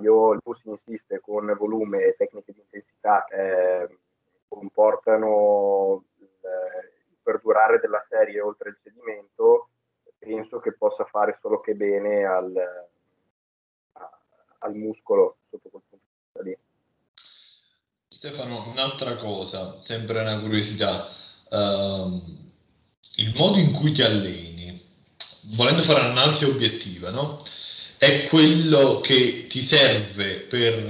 il PUS insiste con volume e tecniche di intensità che comportano il, perdurare della serie oltre il sedimento, penso che possa fare solo che bene al, al muscolo sotto quel punto di vista. Stefano, un'altra cosa, sempre una curiosità, uh, il modo in cui ti alleni, volendo fare un'analisi obiettiva, no? È quello che ti serve per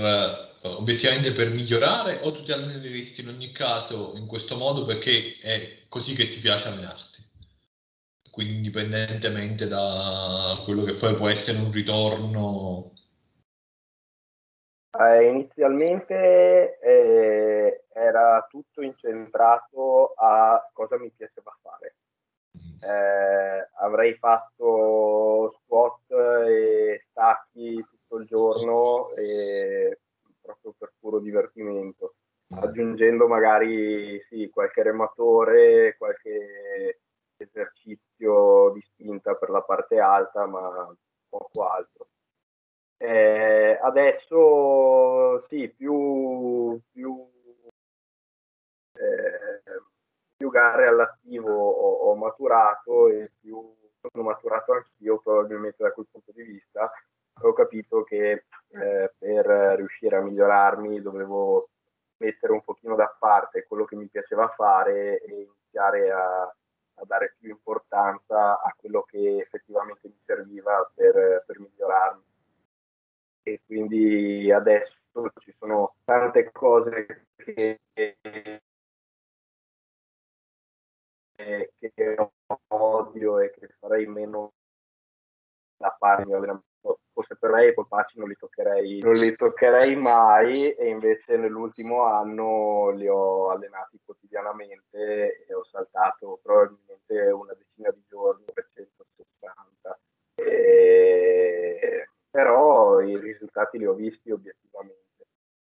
uh, obiettivamente per migliorare o tu ti alleneresti in ogni caso in questo modo perché è così che ti piace allenarti? Quindi indipendentemente da quello che poi può essere un ritorno eh, inizialmente eh, era tutto incentrato a cosa mi piaceva fare. Eh, avrei fatto squat e stacchi tutto il giorno e proprio per puro divertimento, aggiungendo magari sì, qualche rematore, qualche esercizio di spinta per la parte alta, ma poco altro. Eh, adesso sì, più, più, eh, più gare all'attivo ho, ho, maturato e più sono maturato anch'io probabilmente da quel punto di vista. Ho capito che eh, per riuscire a migliorarmi dovevo mettere un pochino da parte quello che mi piaceva fare e iniziare a, a dare più importanza a quello che effettivamente mi serviva per, per migliorarmi e quindi adesso ci sono tante cose che, che odio e che farei meno da fare forse per lei i polpacci non li toccherei non li toccherei mai e invece nell'ultimo anno li ho allenati quotidianamente e ho saltato probabilmente una decina di giorni per 160 e però i risultati li ho visti obiettivamente.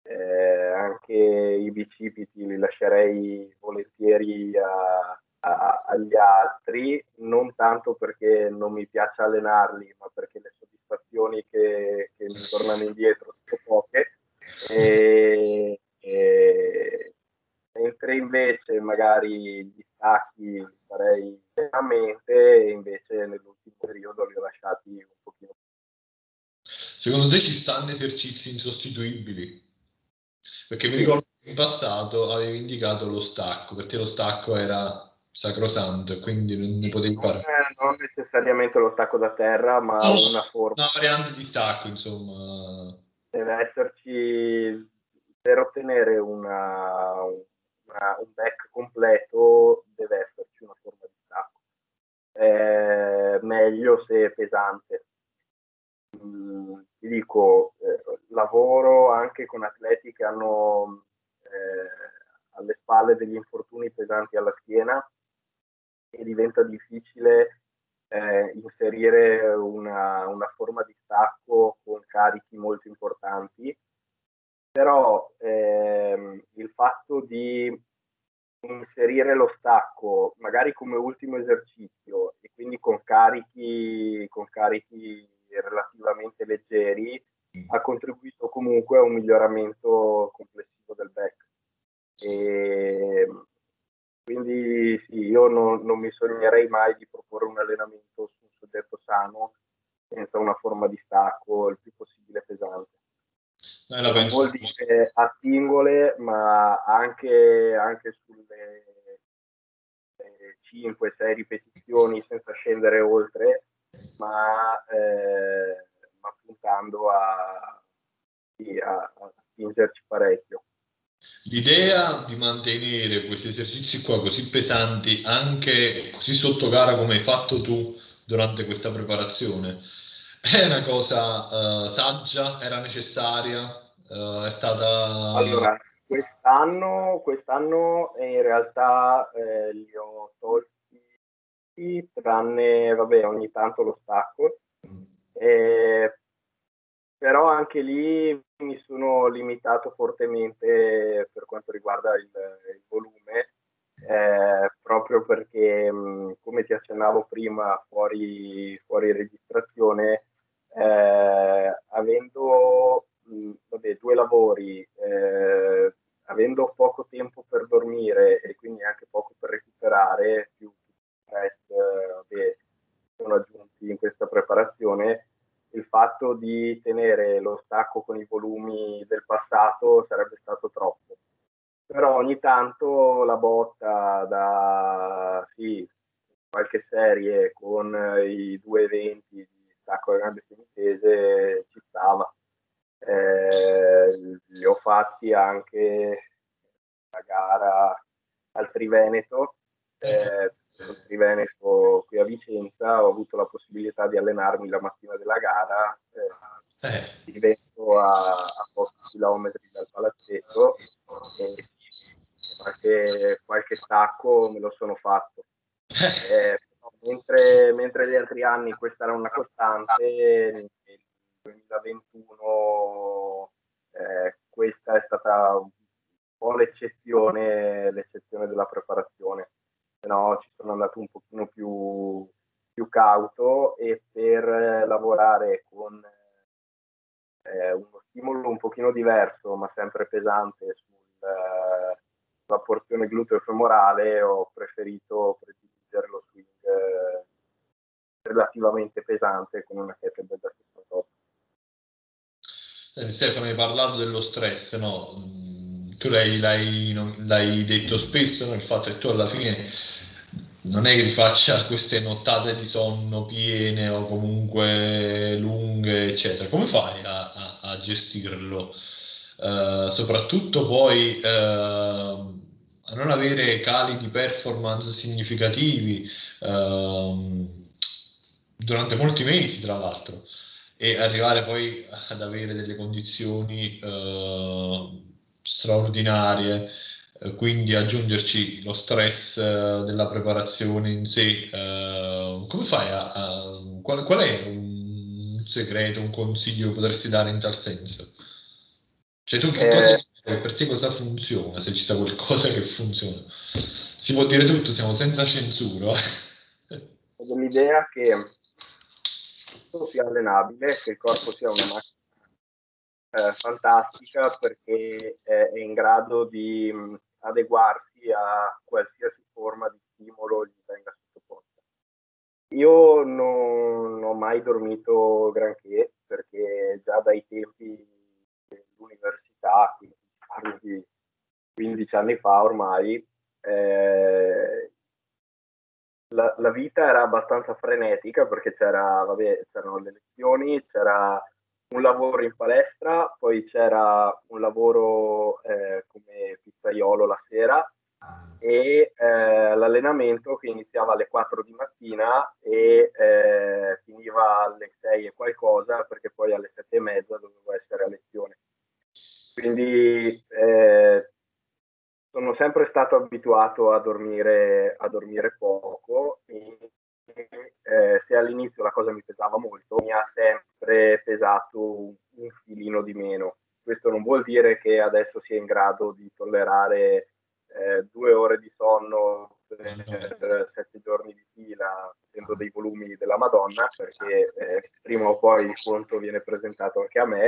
Eh, anche i bicipiti li lascerei volentieri a, a, agli altri, non tanto perché non mi piace allenarli, ma perché le soddisfazioni che, che mi tornano indietro sono poche. E, e, mentre invece magari gli stacchi farei veramente e invece nell'ultimo periodo li ho lasciati un pochino Secondo te ci stanno esercizi insostituibili? Perché mi ricordo che in passato avevi indicato lo stacco, per te lo stacco era sacrosanto e quindi non ne potevi fare. Non, non necessariamente lo stacco da terra, ma no, una forma. Una variante di stacco, insomma. Deve esserci, per ottenere una, una, un back completo, deve esserci una forma di stacco. È meglio se è pesante ti dico, eh, lavoro anche con atleti che hanno eh, alle spalle degli infortuni pesanti alla schiena e diventa difficile eh, inserire una, una, forma di stacco con carichi molto importanti, però ehm, il fatto di inserire lo stacco magari come ultimo esercizio e quindi con carichi, con carichi relativamente leggeri, ha contribuito comunque a un miglioramento complessivo del back. E quindi sì, io non, non, mi sognerei mai di proporre un allenamento su un soggetto sano senza una forma di stacco il più possibile pesante. Eh, vuol dire a singole, ma anche, anche sulle 5-6 ripetizioni senza scendere oltre, ma, eh, ma puntando a, a, a spingerci parecchio. L'idea di mantenere questi esercizi qua così pesanti anche così sotto gara come hai fatto tu durante questa preparazione è una cosa uh, saggia, era necessaria, uh, è stata... Allora, quest'anno, quest'anno in realtà eh, li ho tolti tranne vabbè, ogni tanto lo stacco. Eh, però anche lì mi sono limitato fortemente per quanto riguarda il, il volume, eh, proprio perché, come ti accennavo prima, fuori, fuori registrazione, eh, avendo mh, vabbè, due lavori, eh, avendo poco tempo per dormire e quindi anche poco per recuperare, più stress che sono aggiunti in questa preparazione, il fatto di tenere lo stacco con i volumi del passato sarebbe stato troppo. Però ogni tanto la botta da sì, qualche serie con i due eventi di stacco grande semitese ci stava. Eh, li ho fatti anche la gara al Triveneto. Eh, al Triveneto qui a Vicenza ho avuto la possibilità di allenarmi la mattina della gara. Eh, eh. Vento a, a pochi chilometri dal palazzetto e qualche, qualche stacco me lo sono fatto. Eh, mentre, mentre, gli altri anni questa era una costante, nel 2021 eh, questa è stata un po' l'eccezione, l'eccezione della preparazione, no ci sono andato un pochino più, più cauto e per lavorare con eh, uno stimolo un pochino diverso ma sempre pesante sul, eh, sulla porzione gluteo-femorale ho preferito prediligere lo swing eh, relativamente pesante con una kettlebell da 68. Eh, Stefano, hai parlato dello stress, no? Mm, tu l'hai, l'hai, l'hai detto spesso, no? il fatto che tu alla fine non è che rifaccia queste nottate di sonno piene o comunque lunghe, eccetera. Come fai a, a, a gestirlo? Uh, soprattutto poi uh, a non avere cali di performance significativi uh, durante molti mesi, tra l'altro, e arrivare poi ad avere delle condizioni straordinarie eh, quindi aggiungerci lo stress uh, della preparazione in sé, uh, come fai a, a qual, qual, è un segreto, un consiglio che potresti dare in tal senso? Cioè tu che cosa, per te cosa funziona, se ci sta qualcosa che funziona? Si può dire tutto, siamo senza censura. Ho l'idea che tutto sia allenabile, che il corpo sia una macchina eh, fantastica perché è in grado di adeguarsi a qualsiasi forma di stimolo gli venga sottoposta. Io non, ho mai dormito granché perché già dai tempi dell'università, quindi parlo di 15 anni fa ormai, eh, la, la, vita era abbastanza frenetica perché c'era, vabbè, c'erano le lezioni, c'era un lavoro in palestra, poi c'era un lavoro eh, come pizzaiolo la sera e eh, l'allenamento che iniziava alle 4 di mattina e eh, finiva alle 6 e qualcosa perché poi alle 7 e mezza dovevo essere a lezione. Quindi eh, sono sempre stato abituato a dormire, a dormire poco e eh, se all'inizio la cosa mi pesava molto, mi ha sempre pesato un, filino di meno. Questo non vuol dire che adesso sia in grado di tollerare eh, due ore di sonno per sette giorni di fila facendo dei volumi della Madonna, perché eh, prima o poi il conto viene presentato anche a me,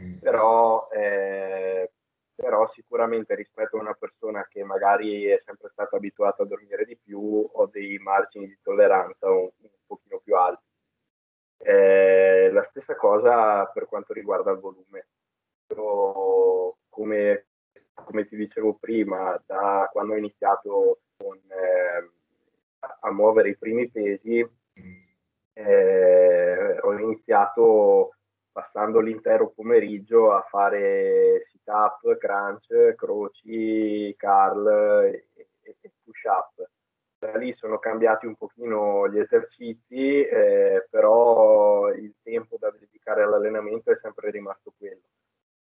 mm. però eh, però sicuramente rispetto a una persona che magari è sempre stata abituata a dormire di più ho dei margini di tolleranza un, un pochino più alti. Eh, la stessa cosa per quanto riguarda il volume. Io, come, come, ti dicevo prima, da quando ho iniziato con, eh, a muovere i primi pesi, eh, ho iniziato passando l'intero pomeriggio a fare sit up, crunch, croci, curl e, e push up. Da lì sono cambiati un pochino gli esercizi, eh, però il tempo da dedicare all'allenamento è sempre rimasto quello.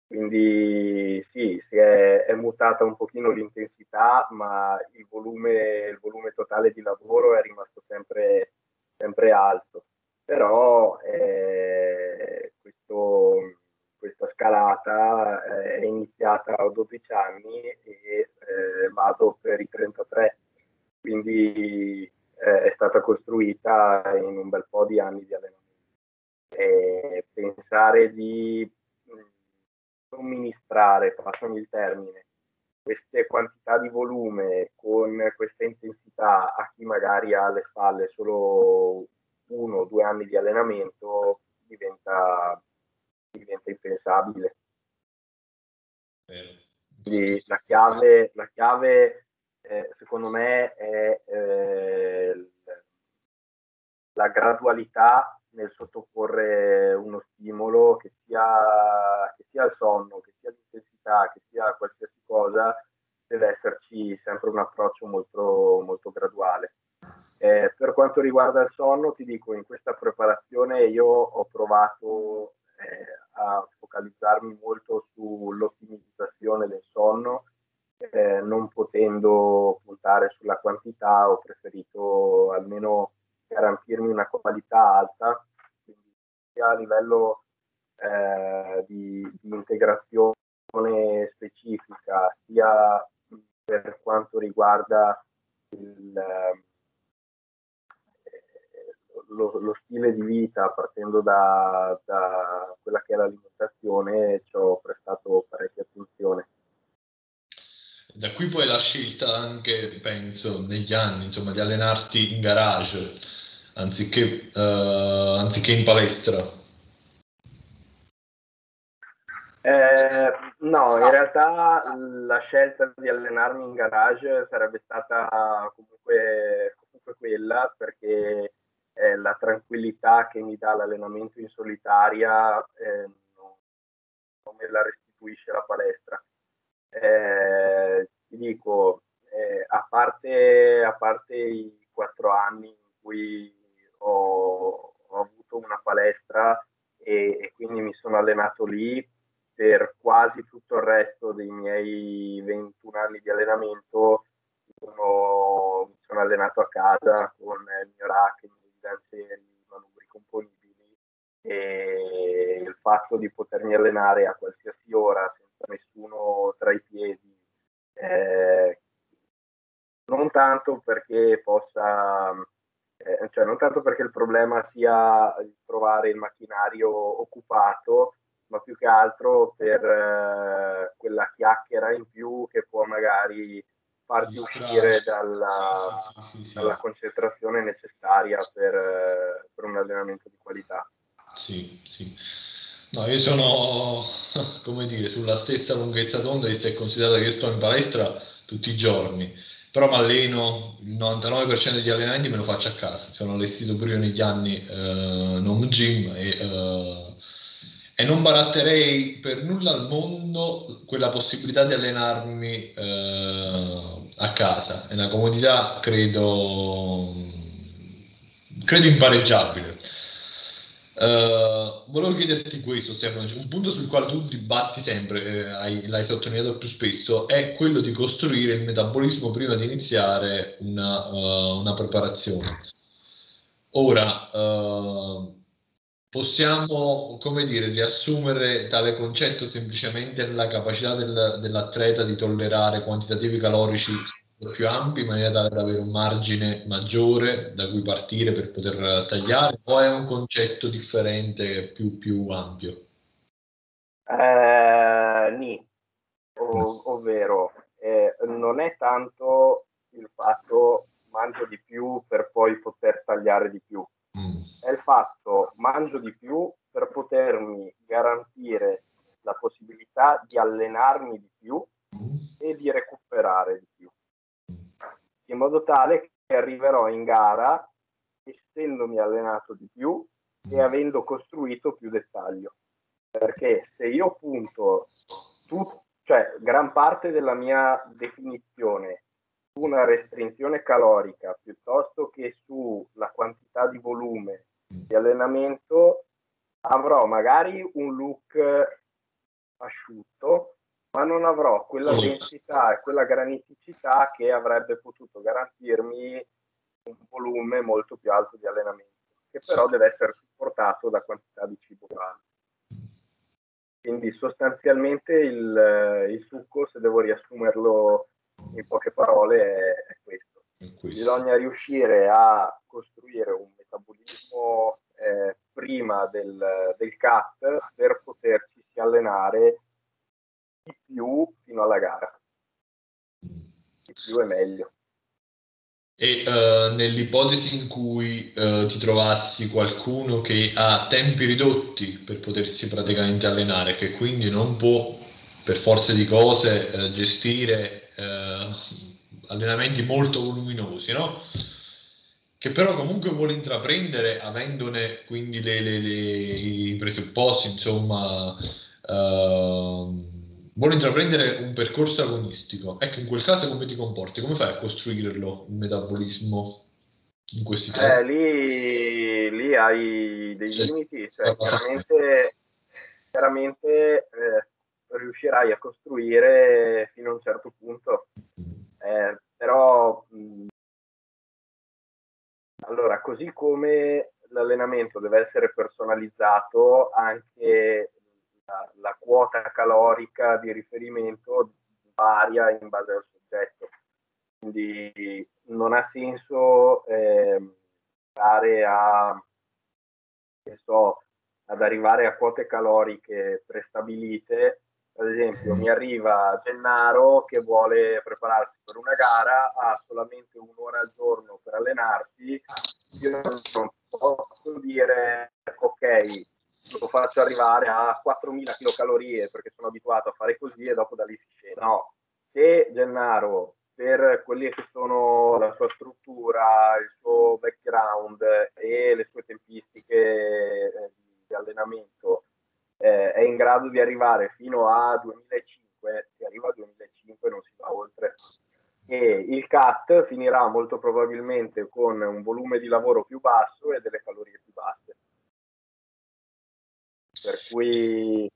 Quindi sì, si è, è mutata un pochino l'intensità, ma il volume, il volume totale di lavoro è rimasto sempre, sempre alto. Però eh, questo, questa scalata eh, è iniziata a 12 anni e eh, vado per i 33, quindi eh, è stata costruita in un bel po' di anni di allenamento. E pensare di mm, somministrare, passami il termine, queste quantità di volume con questa intensità a chi magari ha alle spalle solo uno o due anni di allenamento diventa, diventa impensabile. Quindi la chiave, la chiave eh, secondo me è eh, la gradualità nel sottoporre uno stimolo che sia, che sia il sonno, che sia l'intensità, che sia qualsiasi cosa, deve esserci sempre un approccio molto, molto graduale. Eh, per quanto riguarda il sonno, ti dico, in questa preparazione io ho provato eh, a focalizzarmi molto sull'ottimizzazione del sonno, eh, non potendo puntare sulla quantità, ho preferito almeno garantirmi una qualità alta, quindi sia a livello eh, di, di, integrazione specifica, sia per quanto riguarda il, lo, lo, stile di vita, partendo da, da quella che è l'alimentazione, ci ho prestato parecchia attenzione. Da qui poi la scelta anche, penso, negli anni, insomma, di allenarti in garage anziché, uh, anziché in palestra? Eh, no, in realtà la scelta di allenarmi in garage sarebbe stata comunque, comunque quella perché eh, la tranquillità che mi dà l'allenamento in solitaria eh, non, me la restituisce la palestra. Eh, ti dico, eh, a parte, a parte i quattro anni in cui ho, ho avuto una palestra e, e, quindi mi sono allenato lì per quasi tutto il resto dei miei 21 anni di allenamento. Sono, mi sono allenato a casa con il mio rack, i miei danseri, i manubri componibili e il fatto di potermi allenare a qualsiasi ora senza nessuno tra i piedi eh, non tanto perché possa eh, cioè non tanto perché il problema sia trovare il macchinario occupato, ma più che altro per eh, quella chiacchiera in più che può magari farti uscire dalla, dalla concentrazione necessaria per, per, un allenamento di qualità. Sì, sì. No, io sono, come dire, sulla stessa lunghezza d'onda, visto e considerato che sto in palestra tutti i giorni però mi alleno, il 99% degli allenamenti me lo faccio a casa, sono allestito pure io negli anni eh, non gym e, eh, e, non baratterei per nulla al mondo quella possibilità di allenarmi eh, a casa, è una comodità credo, credo impareggiabile. Uh, volevo chiederti questo, Stefano. Un punto sul quale tu dibatti sempre, eh, hai, l'hai sottolineato più spesso, è quello di costruire il metabolismo prima di iniziare una, uh, una preparazione. Ora, uh, possiamo, come dire, riassumere tale concetto semplicemente nella capacità del, dell'atleta di tollerare quantitativi calorici più ampi in maniera tale da avere un margine maggiore da cui partire per poter tagliare o è un concetto differente più, più ampio? Eh, ni, o, ovvero eh, non è tanto il fatto mangio di più per poi poter tagliare di più, mm. è il fatto mangio di più per potermi garantire la possibilità di allenarmi di più mm. e di recuperare di più in modo tale che arriverò in gara essendomi allenato di più e mm. avendo costruito più dettaglio. Perché se io punto tut- cioè gran parte della mia definizione una restrizione calorica piuttosto che sulla quantità di volume mm. di allenamento, avrò magari un look asciutto, ma non avrò quella densità e quella graniticità che avrebbe potuto garantirmi un volume molto più alto di allenamento, che però deve essere supportato da quantità di cibo grande. Quindi sostanzialmente il, il, succo, se devo riassumerlo in poche parole, è, è questo. Bisogna riuscire a costruire un metabolismo eh, prima del, del CAT per poterci allenare di più fino alla gara. Di più è meglio. E uh, nell'ipotesi in cui uh, ti trovassi qualcuno che ha tempi ridotti per potersi praticamente allenare, che quindi non può per forza di cose uh, gestire allenamenti molto voluminosi, no? che però comunque vuole intraprendere avendone quindi le, le, le, i presupposti, insomma, vuole intraprendere un percorso agonistico, ecco, in quel caso come ti comporti? Come fai a costruirlo, il metabolismo in questi tempi? Eh, lì, lì hai dei sì. limiti, cioè chiaramente, chiaramente eh, riuscirai a costruire fino a un certo punto, eh, però mh, allora, così come l'allenamento deve essere personalizzato, anche la, la quota calorica di riferimento varia in base al soggetto. Quindi non ha senso eh, stare a, so, ad arrivare a quote caloriche prestabilite. Ad esempio, mi arriva Gennaro che vuole prepararsi per una gara, ha solamente un'ora al giorno per allenarsi. Io non posso dire ok, lo faccio arrivare a 4.000 kcal perché sono abituato a fare così e dopo da lì si scende. No, se Gennaro per quelli che sono la sua struttura, il suo background e le sue tempistiche eh, di allenamento eh, è in grado di arrivare fino a 2005, si arriva a 2005 non si va oltre. E il CAT finirà molto probabilmente con un volume di lavoro più basso e delle calorie più basse per cui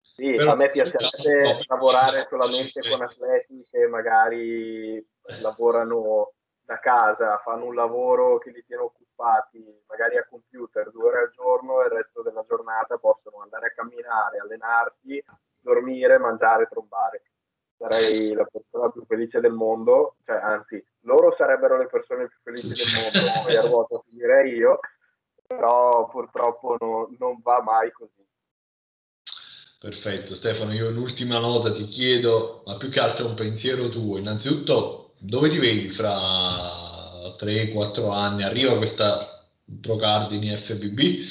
sì, Però, a me piacerebbe no, lavorare solamente con atleti che magari lavorano da casa, fanno un lavoro che li tiene occupati, magari a computer due ore al giorno e il resto della giornata possono andare a camminare, allenarsi, dormire, mangiare, trombare. Sarei la persona più felice del mondo, cioè anzi, loro sarebbero le persone più felici del mondo, poi a ruota finirei io, però purtroppo no, non va mai così. Perfetto, Stefano, io l'ultima nota ti chiedo, ma più che altro un pensiero tuo. Innanzitutto, dove ti vedi fra 3-4 anni? Arriva questa Pro Cardini FBB?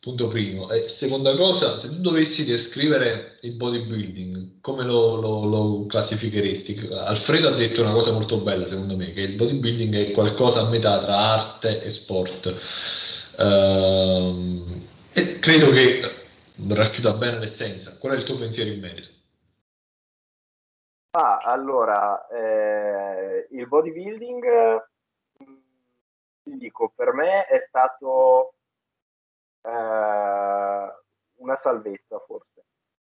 Punto primo. E seconda cosa, se tu dovessi descrivere il bodybuilding, come lo, lo, lo, classificheresti? Alfredo ha detto una cosa molto bella, secondo me, che il bodybuilding è qualcosa a metà tra arte e sport. Uh, e credo che racchiuda bene l'essenza. Qual è il tuo pensiero in merito? Ah, allora, eh, il bodybuilding, ti dico, per me è stato eh, una salvezza forse.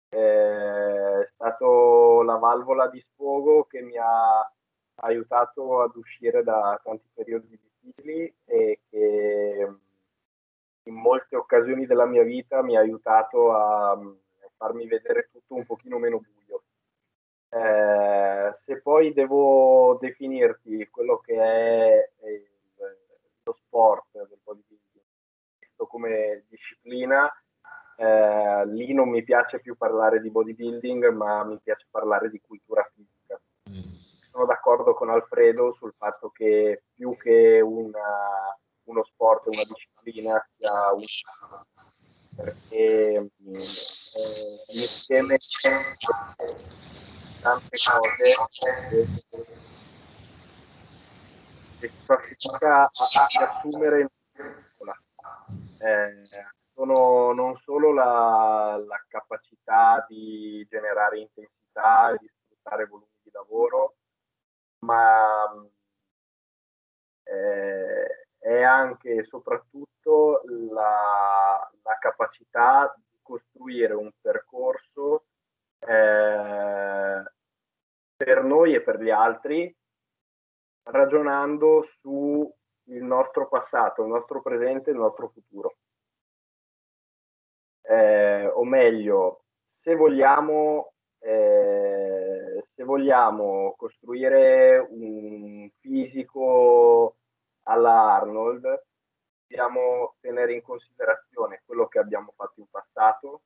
È stato la valvola di sfogo che mi ha aiutato ad uscire da tanti periodi difficili e che in molte occasioni della mia vita mi ha aiutato a, farmi vedere tutto un pochino meno buio. Eh, se poi devo definirti quello che è il, lo sport del bodybuilding come disciplina, eh, lì non mi piace più parlare di bodybuilding, ma mi piace parlare di cultura fisica. Mm. Sono d'accordo con Alfredo sul fatto che più che una uno sport, una disciplina sia un perché eh, insieme tante cose che si fa fatica a, a assumere eh, sono non solo la, la, capacità di generare intensità e di sfruttare volumi di lavoro, ma eh, è anche e soprattutto la, la capacità di costruire un percorso eh, per noi e per gli altri ragionando su il nostro passato, il nostro presente e il nostro futuro. Eh, o meglio, se vogliamo, eh, se vogliamo costruire un fisico alla Arnold, dobbiamo tenere in considerazione quello che abbiamo fatto in passato,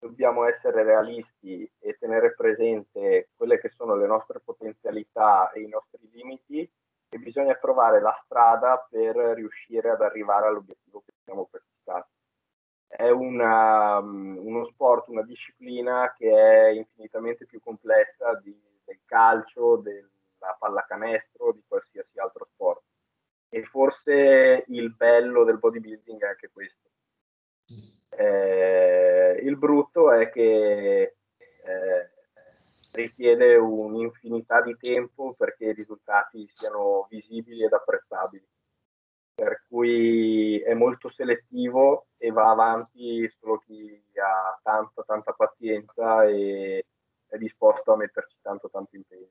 dobbiamo essere realisti e tenere presente quelle che sono le nostre potenzialità e i nostri limiti e bisogna trovare la strada per riuscire ad arrivare all'obiettivo che siamo prefissati. È una, uno sport, una disciplina che è infinitamente più complessa di, del calcio, della pallacanestro, di qualsiasi altro sport. E forse il bello del bodybuilding è anche questo. Eh, il brutto è che eh, richiede un'infinità di tempo perché i risultati siano visibili ed apprezzabili. Per cui è molto selettivo e va avanti solo chi ha tanta, tanta pazienza e è disposto a metterci tanto, tanto impegno.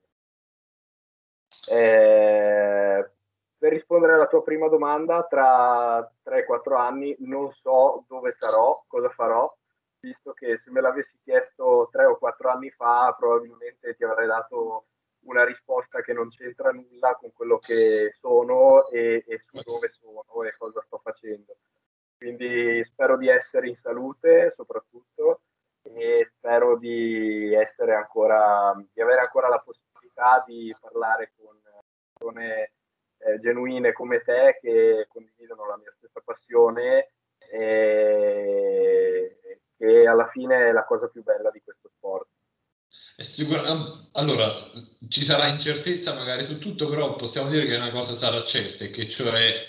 Eh, per rispondere alla tua prima domanda, tra 3-4 anni non so dove sarò, cosa farò, visto che se me l'avessi chiesto 3 o 4 anni fa probabilmente ti avrei dato una risposta che non c'entra nulla con quello che sono e, e su dove sono e cosa sto facendo. Quindi spero di essere in salute soprattutto e spero di, ancora, di avere ancora la possibilità di parlare con persone eh, genuine come te che condividono la mia stessa passione e che alla fine è la cosa più bella di questo sport. Sicur- allora, ci sarà incertezza magari su tutto, però possiamo dire che una cosa sarà certa, che cioè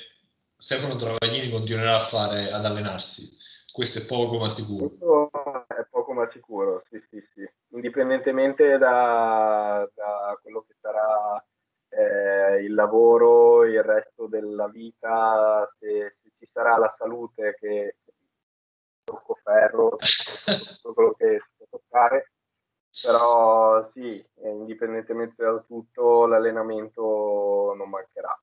Stefano Travaglini continuerà a fare, ad allenarsi. Questo è poco ma sicuro. Questo è poco ma sicuro, sì, sì, sì. Indipendentemente da, da quello che sarà eh, il lavoro, il resto della vita, se, se, ci sarà la salute che tocco ferro, tutto quello che si può toccare, però sì, indipendentemente da tutto l'allenamento non mancherà.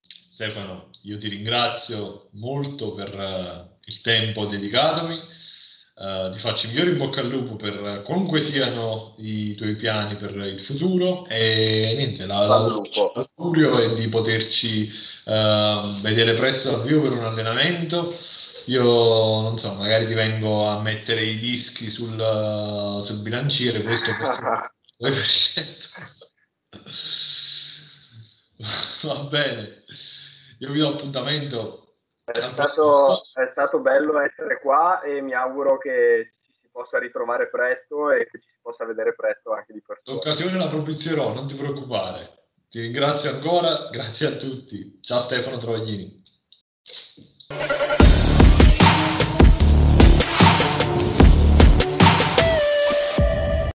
Stefano, io ti ringrazio molto per uh, il tempo dedicatomi Uh, ti faccio il migliore in bocca al lupo per qualunque siano i tuoi piani per il futuro. E niente, l'augurio è di poterci uh, vedere presto dal vivo per un allenamento. Io non so, magari ti vengo a mettere i dischi sul, uh, sul bilanciere, questo Va bene, io vi do appuntamento è stato, è stato, bello essere qua e mi auguro che ci si possa ritrovare presto e che ci si possa vedere presto anche di persona. L'occasione la propizierò, non ti preoccupare. Ti ringrazio ancora, grazie a tutti. Ciao Stefano Travaglini.